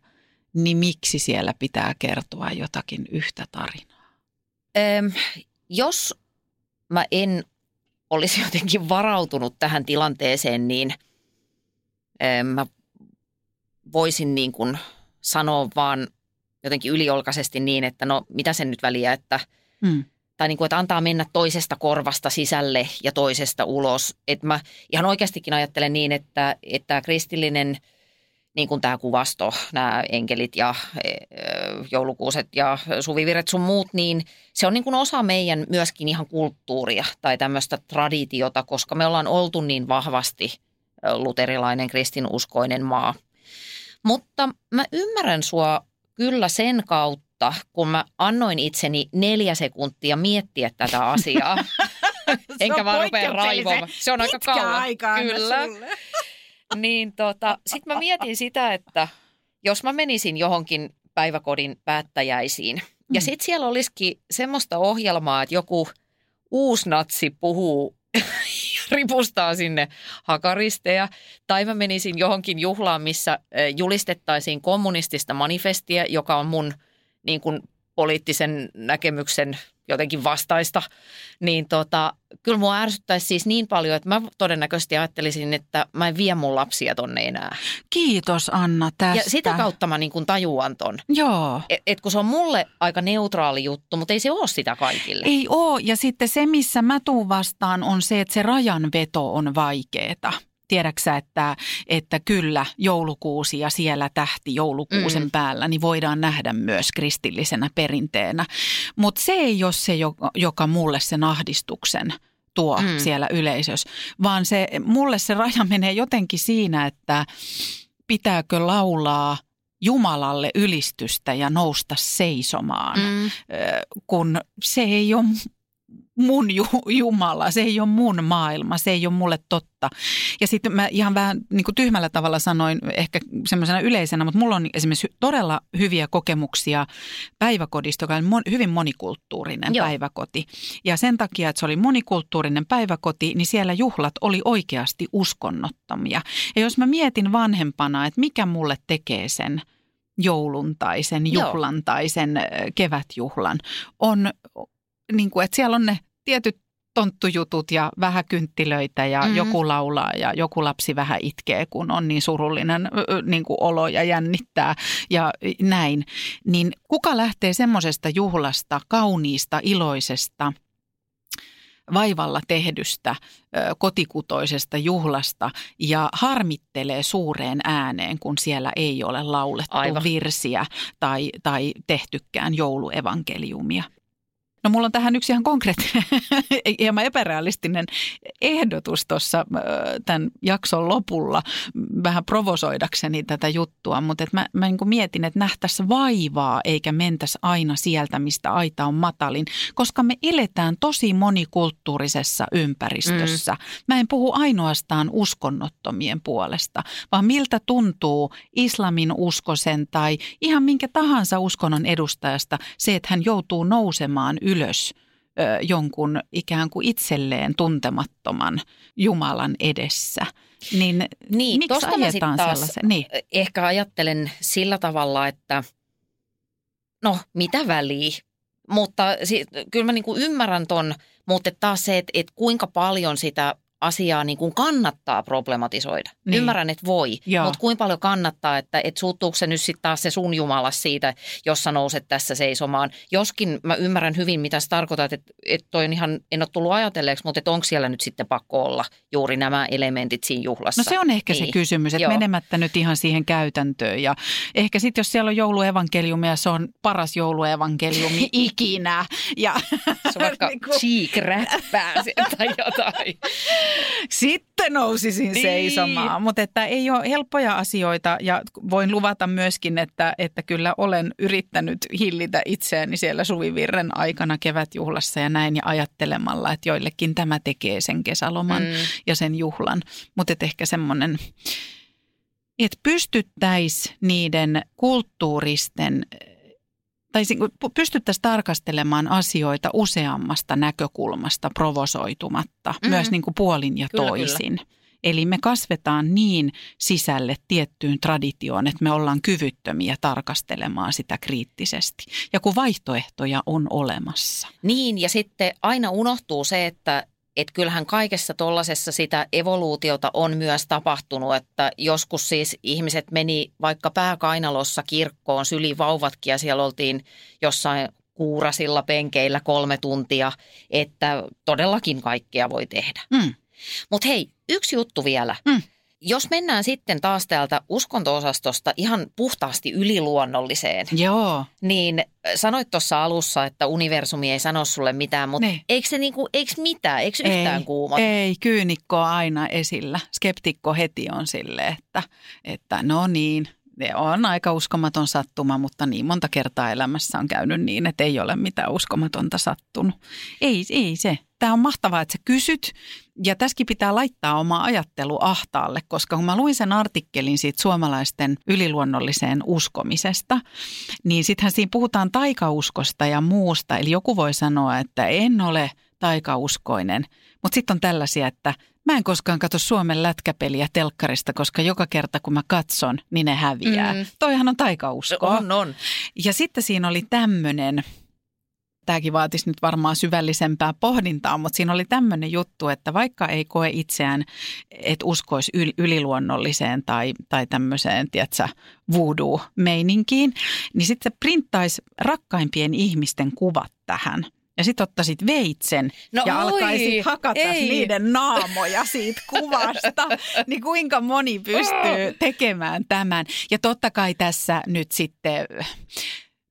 niin miksi siellä pitää kertoa jotakin yhtä tarinaa? Öm, jos mä en olisi jotenkin varautunut tähän tilanteeseen, niin mä voisin niin kuin sanoa vaan jotenkin yliolkaisesti niin, että no mitä sen nyt väliä, että Mm. tai niin kuin, että antaa mennä toisesta korvasta sisälle ja toisesta ulos. Että mä ihan oikeastikin ajattelen niin, että, että kristillinen, niin kuin tämä kuvasto, nämä enkelit ja e, e, joulukuuset ja suvivirret sun muut, niin se on niin kuin osa meidän myöskin ihan kulttuuria tai tämmöistä traditiota, koska me ollaan oltu niin vahvasti luterilainen kristinuskoinen maa. Mutta mä ymmärrän sua kyllä sen kautta, kun mä annoin itseni neljä sekuntia miettiä tätä asiaa. Enkä vaan rupea raivoamaan. Se on aika kauan. Kyllä. Niin tota, sitten mä mietin sitä, että jos mä menisin johonkin päiväkodin päättäjäisiin, ja Mm. sitten siellä olisikin semmoista ohjelmaa, että joku uusnatsi puhuu ja ripustaa sinne hakaristeja. Tai mä menisin johonkin juhlaan, missä julistettaisiin kommunistista manifestia, joka on mun niin kuin, poliittisen näkemyksen jotenkin vastaista. Niin tota, kyllä mua ärsyttäisi siis niin paljon, että mä todennäköisesti ajattelisin, että mä en vie mun lapsia tonne enää. Kiitos Anna tästä. Ja sitä kautta mä niin kuin tajuan ton. Joo. Et, et kun se on mulle aika neutraali juttu, mutta ei se ole sitä kaikille. Ei oo, ja sitten se, missä mä tuun vastaan, on se, että se rajanveto on vaikeeta. Tiedäksä, että, että kyllä joulukuusi ja siellä tähti joulukuusen Mm. päällä, niin voidaan nähdä myös kristillisenä perinteenä. Mutta se ei ole se, joka, mulle sen ahdistuksen tuo Mm. siellä yleisössä, vaan se, mulle se raja menee jotenkin siinä, että pitääkö laulaa Jumalalle ylistystä ja nousta seisomaan Mm. kun se ei ole mun ju- Jumala, se ei ole mun maailma, se ei ole mulle totta. Ja sitten mä ihan vähän niin kuin tyhmällä tavalla sanoin, ehkä semmoisena yleisenä, mutta mulla on esimerkiksi todella hyviä kokemuksia päiväkodista, joka on mon, hyvin monikulttuurinen Joo. päiväkoti. Ja sen takia, että se oli monikulttuurinen päiväkoti, niin siellä juhlat oli oikeasti uskonnottomia. Ja jos mä mietin vanhempana, että mikä mulle tekee sen joulun tai sen Joo. juhlan tai sen kevätjuhlan, on niin kuin, että siellä on ne tietyt tonttujutut ja vähän kynttilöitä ja Mhm. mm-hmm. joku laulaa ja joku lapsi vähän itkee, kun on niin surullinen niin kuin olo ja jännittää ja näin. Niin kuka lähtee semmoisesta juhlasta, kauniista, iloisesta, vaivalla tehdystä kotikutoisesta juhlasta ja harmittelee suureen ääneen, kun siellä ei ole laulettu Aivan. virsiä tai, tai tehtykään jouluevankeliumia. No mulla on tähän yksi ihan konkreettinen, hieman epärealistinen ehdotus tuossa tämän jakson lopulla vähän provosoidakseni tätä juttua, mutta et mä, mä niin mietin, että nähtäisiin vaivaa eikä mentäisi aina sieltä, mistä aita on matalin, koska me eletään tosi monikulttuurisessa ympäristössä. Mm. Mä en puhu ainoastaan uskonnottomien puolesta, vaan miltä tuntuu islamin uskosen tai ihan minkä tahansa uskonnon edustajasta se, että hän joutuu nousemaan ylös ö, jonkun ikään kuin itselleen tuntemattoman Jumalan edessä. Niin, Niin, miksi tosta ajetaan sellaisen? Niin. ehkä ajattelen sillä tavalla, että no mitä väliä. Mutta si- kyllä mä niinku ymmärrän ton, mutta taas se, että et kuinka paljon sitä asiaa niin kuin kannattaa problematisoida. Niin. Niin. Ymmärrän, että voi, Joo. mutta kuinka paljon kannattaa, että et suuttuuko se nyt sitten taas se sun Jumala siitä, jos sä nouset tässä seisomaan. Joskin mä ymmärrän hyvin, mitä sä tarkoitat, että et toi on ihan, en ole tullut ajatelleeksi, mutta et onko siellä nyt sitten pakko olla juuri nämä elementit siinä juhlassa. No se on ehkä Niin. se kysymys, että Joo. menemättä nyt ihan siihen käytäntöön. Ja ehkä sitten jos siellä on jouluevankeliumi ja se on paras jouluevankeliumi ikinä. Ja Se on vaikka Niinku- cheek-räppää tai jotain. Sitten nousisin Niin. seisomaan, mutta että ei ole helppoja asioita ja voin luvata myöskin, että, että kyllä olen yrittänyt hillitä itseäni siellä suvivirren aikana kevätjuhlassa ja näin ja ajattelemalla, että joillekin tämä tekee sen kesäloman Mm. ja sen juhlan, mutta et ehkä semmoinen, että pystyttäisiin niiden kulttuuristen tai si- pystyttäisiin tarkastelemaan asioita useammasta näkökulmasta provosoitumatta, Mhm. myös niin kuin puolin ja Kyllä, toisin. Eli me kasvetaan niin sisälle tiettyyn traditioon, että me ollaan kyvyttömiä tarkastelemaan sitä kriittisesti. Ja kun vaihtoehtoja on olemassa. Niin, ja sitten aina unohtuu se, että et kyllähän kaikessa tuollaisessa sitä evoluutiota on myös tapahtunut, että joskus siis ihmiset meni vaikka pääkainalossa kirkkoon, syli vauvatkin ja siellä oltiin jossain kuurasilla penkeillä kolme tuntia, että todellakin kaikkea voi tehdä. Mm. Mutta hei, yksi juttu vielä. Mm. Jos mennään sitten taas täältä uskonto-osastosta ihan puhtaasti yliluonnolliseen, Joo. niin äh, sanoit tuossa alussa, että universumi ei sano sulle mitään, mutta Niin. eikö se niinku, eikö mitään, eikö yhtään ei, kuumota? Ei, kyynikko on aina esillä. Skeptikko heti on sille, että, että no niin, on aika uskomaton sattuma, mutta niin monta kertaa elämässä on käynyt niin, että ei ole mitään uskomatonta sattunut. Ei, ei se. Tämä on mahtavaa, että sä kysyt ja tässäkin pitää laittaa oma ajattelu ahtaalle, koska kun mä luin sen artikkelin siitä suomalaisten yliluonnolliseen uskomisesta, niin sittenhän siinä puhutaan taikauskosta ja muusta. Eli joku voi sanoa, että en ole taikauskoinen, mutta sitten on tällaisia, että mä en koskaan katso Suomen lätkäpeliä telkkarista, koska joka kerta kun mä katson, niin ne häviää. Mm. Toihan on taikauskoa. On, on. Ja sitten siinä oli tämmöinen, tämäkin vaatisi nyt varmaan syvällisempää pohdintaa, mutta siinä oli tämmöinen juttu, että vaikka ei koe itseään, että uskoisi yl- yliluonnolliseen tai, tai tämmöiseen, tiedätkö, voodoo-meininkiin, niin sitten se printtaisi rakkaimpien ihmisten kuvat tähän. Ja sitten ottaisit veitsen No ja oi, alkaisit hakata ei. niiden naamoja siitä kuvasta. niin kuinka moni pystyy tekemään tämän. Ja totta kai tässä nyt sitten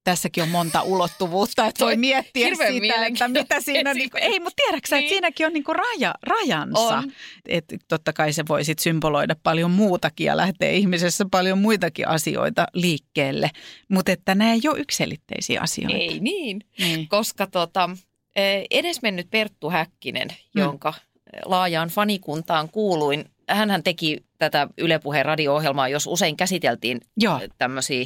tässäkin on monta ulottuvuutta, että voi miettiä sitä, että mitä siinä on. Niinku, ei, mutta tiedätkö sä, että Niin. siinäkin on niinku raja, rajansa. On. Et totta kai se voi sit symboloida paljon muutakin ja lähtee ihmisessä paljon muitakin asioita liikkeelle. Mutta että nämä ei ole yksilitteisiä asioita. Ei niin. Niin. Koska tota, eh, edesmennyt Perttu Häkkinen, jonka laajaan fanikuntaan kuuluin. Hänhän teki tätä Yle Puheen radio-ohjelmaa, jos usein käsiteltiin Joo. tämmöisiä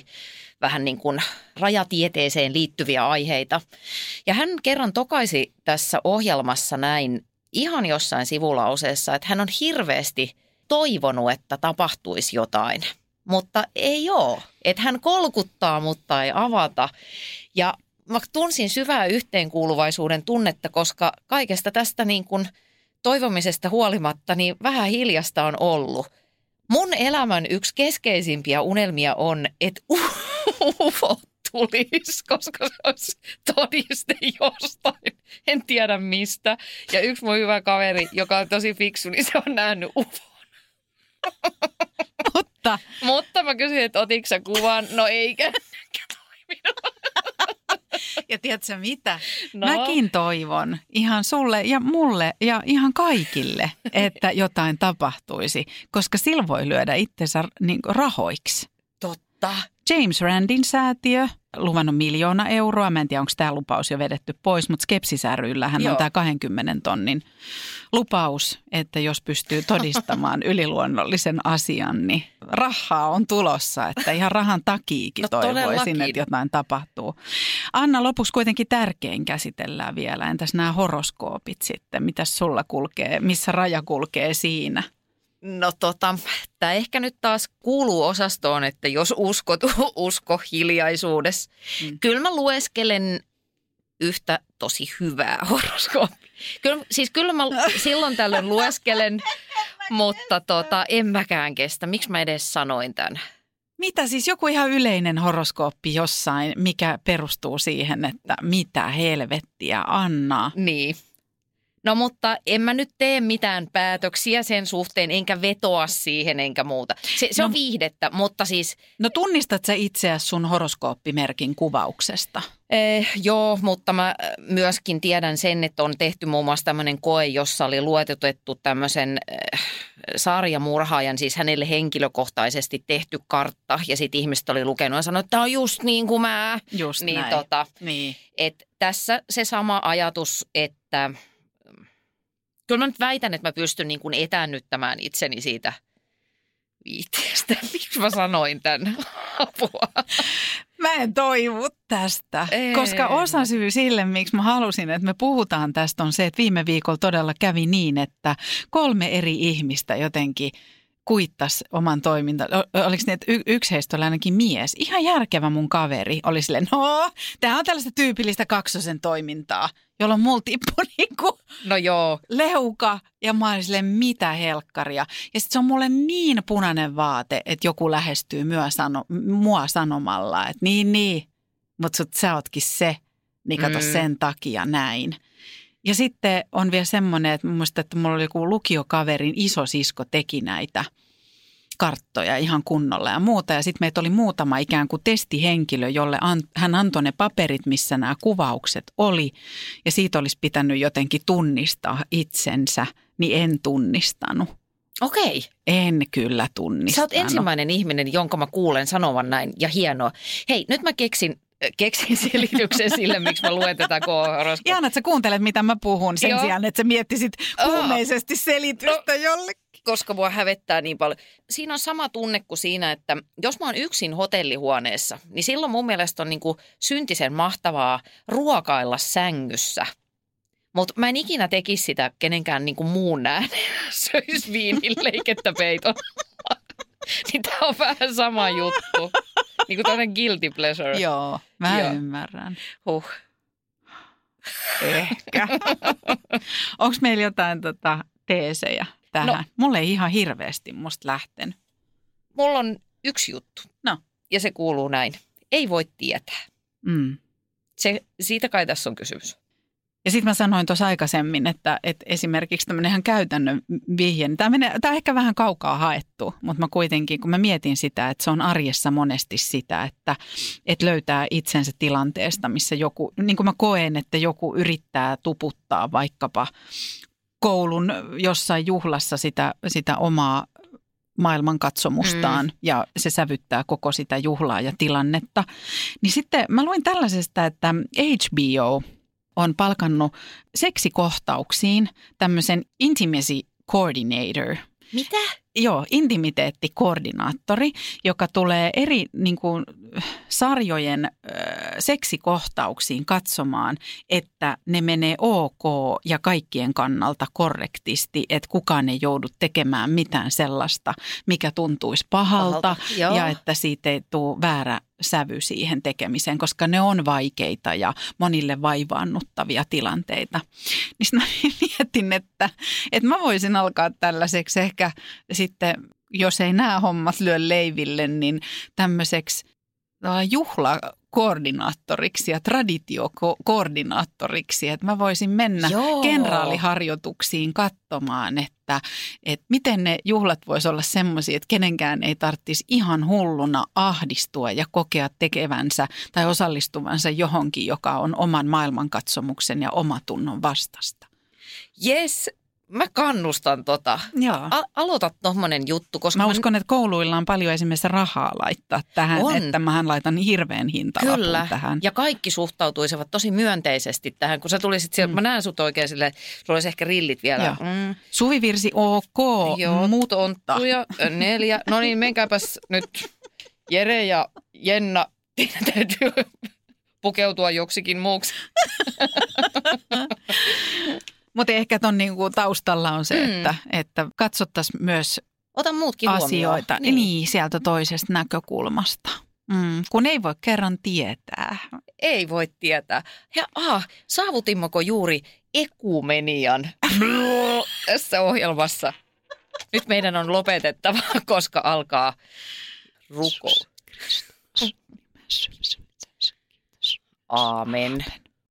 vähän niin kuin rajatieteeseen liittyviä aiheita. Ja hän kerran tokaisi tässä ohjelmassa näin ihan jossain sivulauseessa, että hän on hirveästi toivonut, että tapahtuisi jotain, mutta ei ole. Että hän kolkuttaa, mutta ei avata. Ja mä tunsin syvää yhteenkuuluvaisuuden tunnetta, koska kaikesta tästä niin kuin toivomisesta huolimatta niin vähän hiljasta on ollut. Mun elämän yksi keskeisimpiä unelmia on, että UFO tulisi, koska se olisi todiste jostain. En tiedä mistä. Ja yksi mun hyvä kaveri, joka on tosi fiksu, niin se on nähnyt UFO. Mutta Mutta mä kysyin, että otitko sä kuvan? No eikä. ja tiedätkö mitä? No. Mäkin toivon ihan sulle ja mulle ja ihan kaikille, että jotain tapahtuisi, koska sillä voi lyödä itsensä niin rahoiksi. Totta. James Randin säätiö luvannut miljoona euroa. Mä en tiedä, onko tämä lupaus jo vedetty pois, mutta Skepsis hän Joo. on tämä 20 tonnin lupaus, että jos pystyy todistamaan yliluonnollisen asian, niin rahaa on tulossa, että ihan rahan takiikin No toivoisin, että jotain tapahtuu. Anna, lopuksi kuitenkin tärkein käsitellään vielä. Entäs nämä horoskoopit sitten? Mitäs sulla kulkee? Missä raja kulkee siinä? No tota, tämä ehkä nyt taas kuuluu osastoon, että jos uskot, usko hiljaisuudessa. Mm. Kyllä mä lueskelen yhtä tosi hyvää horoskooppia. Kyllä, siis kyllä mä silloin tällöin lueskelen, mutta tota, en mäkään kestä. Miksi mä edes sanoin tämän? Mitä siis joku ihan yleinen horoskooppi jossain, mikä perustuu siihen, että mitä helvettiä Anna? Niin. No mutta en mä nyt tee mitään päätöksiä sen suhteen, enkä vetoa siihen enkä muuta. Se, se No- on viihdettä, mutta siis No tunnistat sä itseäsi sun horoskooppimerkin kuvauksesta? Eh, joo, mutta mä äh, myöskin tiedän sen, että on tehty muun muassa tämmöinen koe, jossa oli luetutettu tämmöisen äh, sarjamurhaajan, siis hänelle henkilökohtaisesti tehty kartta. Ja sitten ihmiset oli lukenut ja sanoi, että tämä on just niin kuin mä. Just niin näin. tota, Niin. et tässä se sama ajatus, että kyllä mä nyt väitän, että mä pystyn niin kuin etäännyttämään itseni siitä viitteestä. Miksi mä sanoin tämän apua? Mä en toivu tästä, Ei. koska osa syy sille, miksi mä halusin, että me puhutaan tästä, on se, että viime viikolla todella kävi niin, että kolme eri ihmistä jotenkin kuittas oman toimintan. O- Oliko niin, että y- yksi heistä oli ainakin mies? Ihan järkevä mun kaveri. Oli silleen, no, tämä on tällaista tyypillistä kaksosen toimintaa, jolloin mulla tippui niinku No joo, leuka ja mä olin silleen, mitä helkkaria. Ja sitten se on mulle niin punainen vaate, että joku lähestyy myö sano, mua sanomalla, että niin, niin, mutta sä ootkin se, niin kato Mm. sen takia näin. Ja sitten on vielä semmoinen, että mielestä, että mulla oli joku lukiokaverin isosisko teki näitä karttoja ihan kunnolla ja muuta. Ja sitten meitä oli muutama ikään kuin testihenkilö, jolle an, hän antoi ne paperit, missä nämä kuvaukset oli. Ja siitä olisi pitänyt jotenkin tunnistaa itsensä, niin en tunnistanut. okei. En kyllä Sä tunnistanut. oot ensimmäinen ihminen, jonka mä kuulen sanovan näin ja hienoa. Hei, nyt mä keksin, keksin selityksen sille, miksi mä luen tätä K-horoskoopia. Ihana, että sä kuuntelet, mitä mä puhun sen Joo. sijaan, että sä miettisit kuumeisesti selitystä jollekin. koska mua hävettää niin paljon. Siinä on sama tunne kuin siinä, että jos mä oon yksin hotellihuoneessa, niin silloin mun mielestä on niin kuin syntisen mahtavaa ruokailla sängyssä. Mutta mä en ikinä tekisi sitä kenenkään niin kuin muun nähden, söis viinin leikettä peiton. niin tää on vähän sama juttu. Niin kuin tämmöinen guilty pleasure. Joo, mä Joo. ymmärrän. Huh. Ehkä. Onko meillä jotain tota, teesejä tähän? No. Mulle ei ihan hirveästi musta lähtenyt. Mulla on yksi juttu. No. Ja se kuuluu näin. Ei voi tietää. Mm. Se, siitä kai tässä on kysymys. Ja sitten mä sanoin tuossa aikaisemmin, että, että esimerkiksi tämmöinen ihan käytännön vihje, niin tämä, menee, tämä on ehkä vähän kaukaa haettu, mutta mä kuitenkin, kun mä mietin sitä, että se on arjessa monesti sitä, että, että löytää itsensä tilanteesta, missä joku, niin kuin mä koen, että joku yrittää tuputtaa vaikkapa koulun jossain juhlassa sitä, sitä omaa maailmankatsomustaan mm. ja se sävyttää koko sitä juhlaa ja tilannetta. Niin sitten mä luin tällaisesta, että HBO on palkannut seksikohtauksiin tämmöisen intimacy coordinator. Mitä? Joo, intimiteettikoordinaattori, joka tulee eri niin kuin, sarjojen ö, seksikohtauksiin katsomaan, että ne menee ok ja kaikkien kannalta korrektisti, että kukaan ei joudu tekemään mitään sellaista, mikä tuntuisi pahalta, Pahalta, joo. ja että siitä ei tule väärä sävy siihen tekemiseen, koska ne on vaikeita ja monille vaivaannuttavia tilanteita. Niin mä mietin, että, että mä voisin alkaa tällaiseksi ehkä sitten, jos ei nämä hommat lyö leiville, niin tämmöiseksi äh, juhlakoordinaattoriksi ja traditiokoordinaattoriksi, että mä voisin mennä Joo. kenraaliharjoituksiin katsomaan, että, että miten ne juhlat voisi olla semmoisia, että kenenkään ei tarvitsisi ihan hulluna ahdistua ja kokea tekevänsä tai osallistuvansa johonkin, joka on oman maailmankatsomuksen ja omatunnon vastasta. Yes, mä kannustan tota. Joo. A- aloita tommonen juttu, koska Mä uskon, että kouluilla on paljon esimerkiksi rahaa laittaa tähän, On. että mähän laitan hirveän hintalapun Kyllä, tähän. ja kaikki suhtautuisivat tosi myönteisesti tähän, kun sä tulisit sieltä, mm. mä näen sut oikein sille, sulla olisi ehkä rillit vielä. Joo. Mm, Suvivirsi ok, joo, mutta tonttuja, neljä, no niin, menkääpäs nyt Jere ja Jenna, teidän täytyy pukeutua joksikin muuksi. Mutta ehkä ton niinku taustalla on se, Mm. että, että katsottaisiin myös Ota muutkin asioita huomioon. niin. niin, sieltä toisesta näkökulmasta. Mm, kun ei voi kerran tietää. Ei voi tietää. Ja ah, saavutimmeko juuri ekumenian tässä ohjelmassa? Nyt meidän on lopetettava, koska alkaa rukous. Aamen.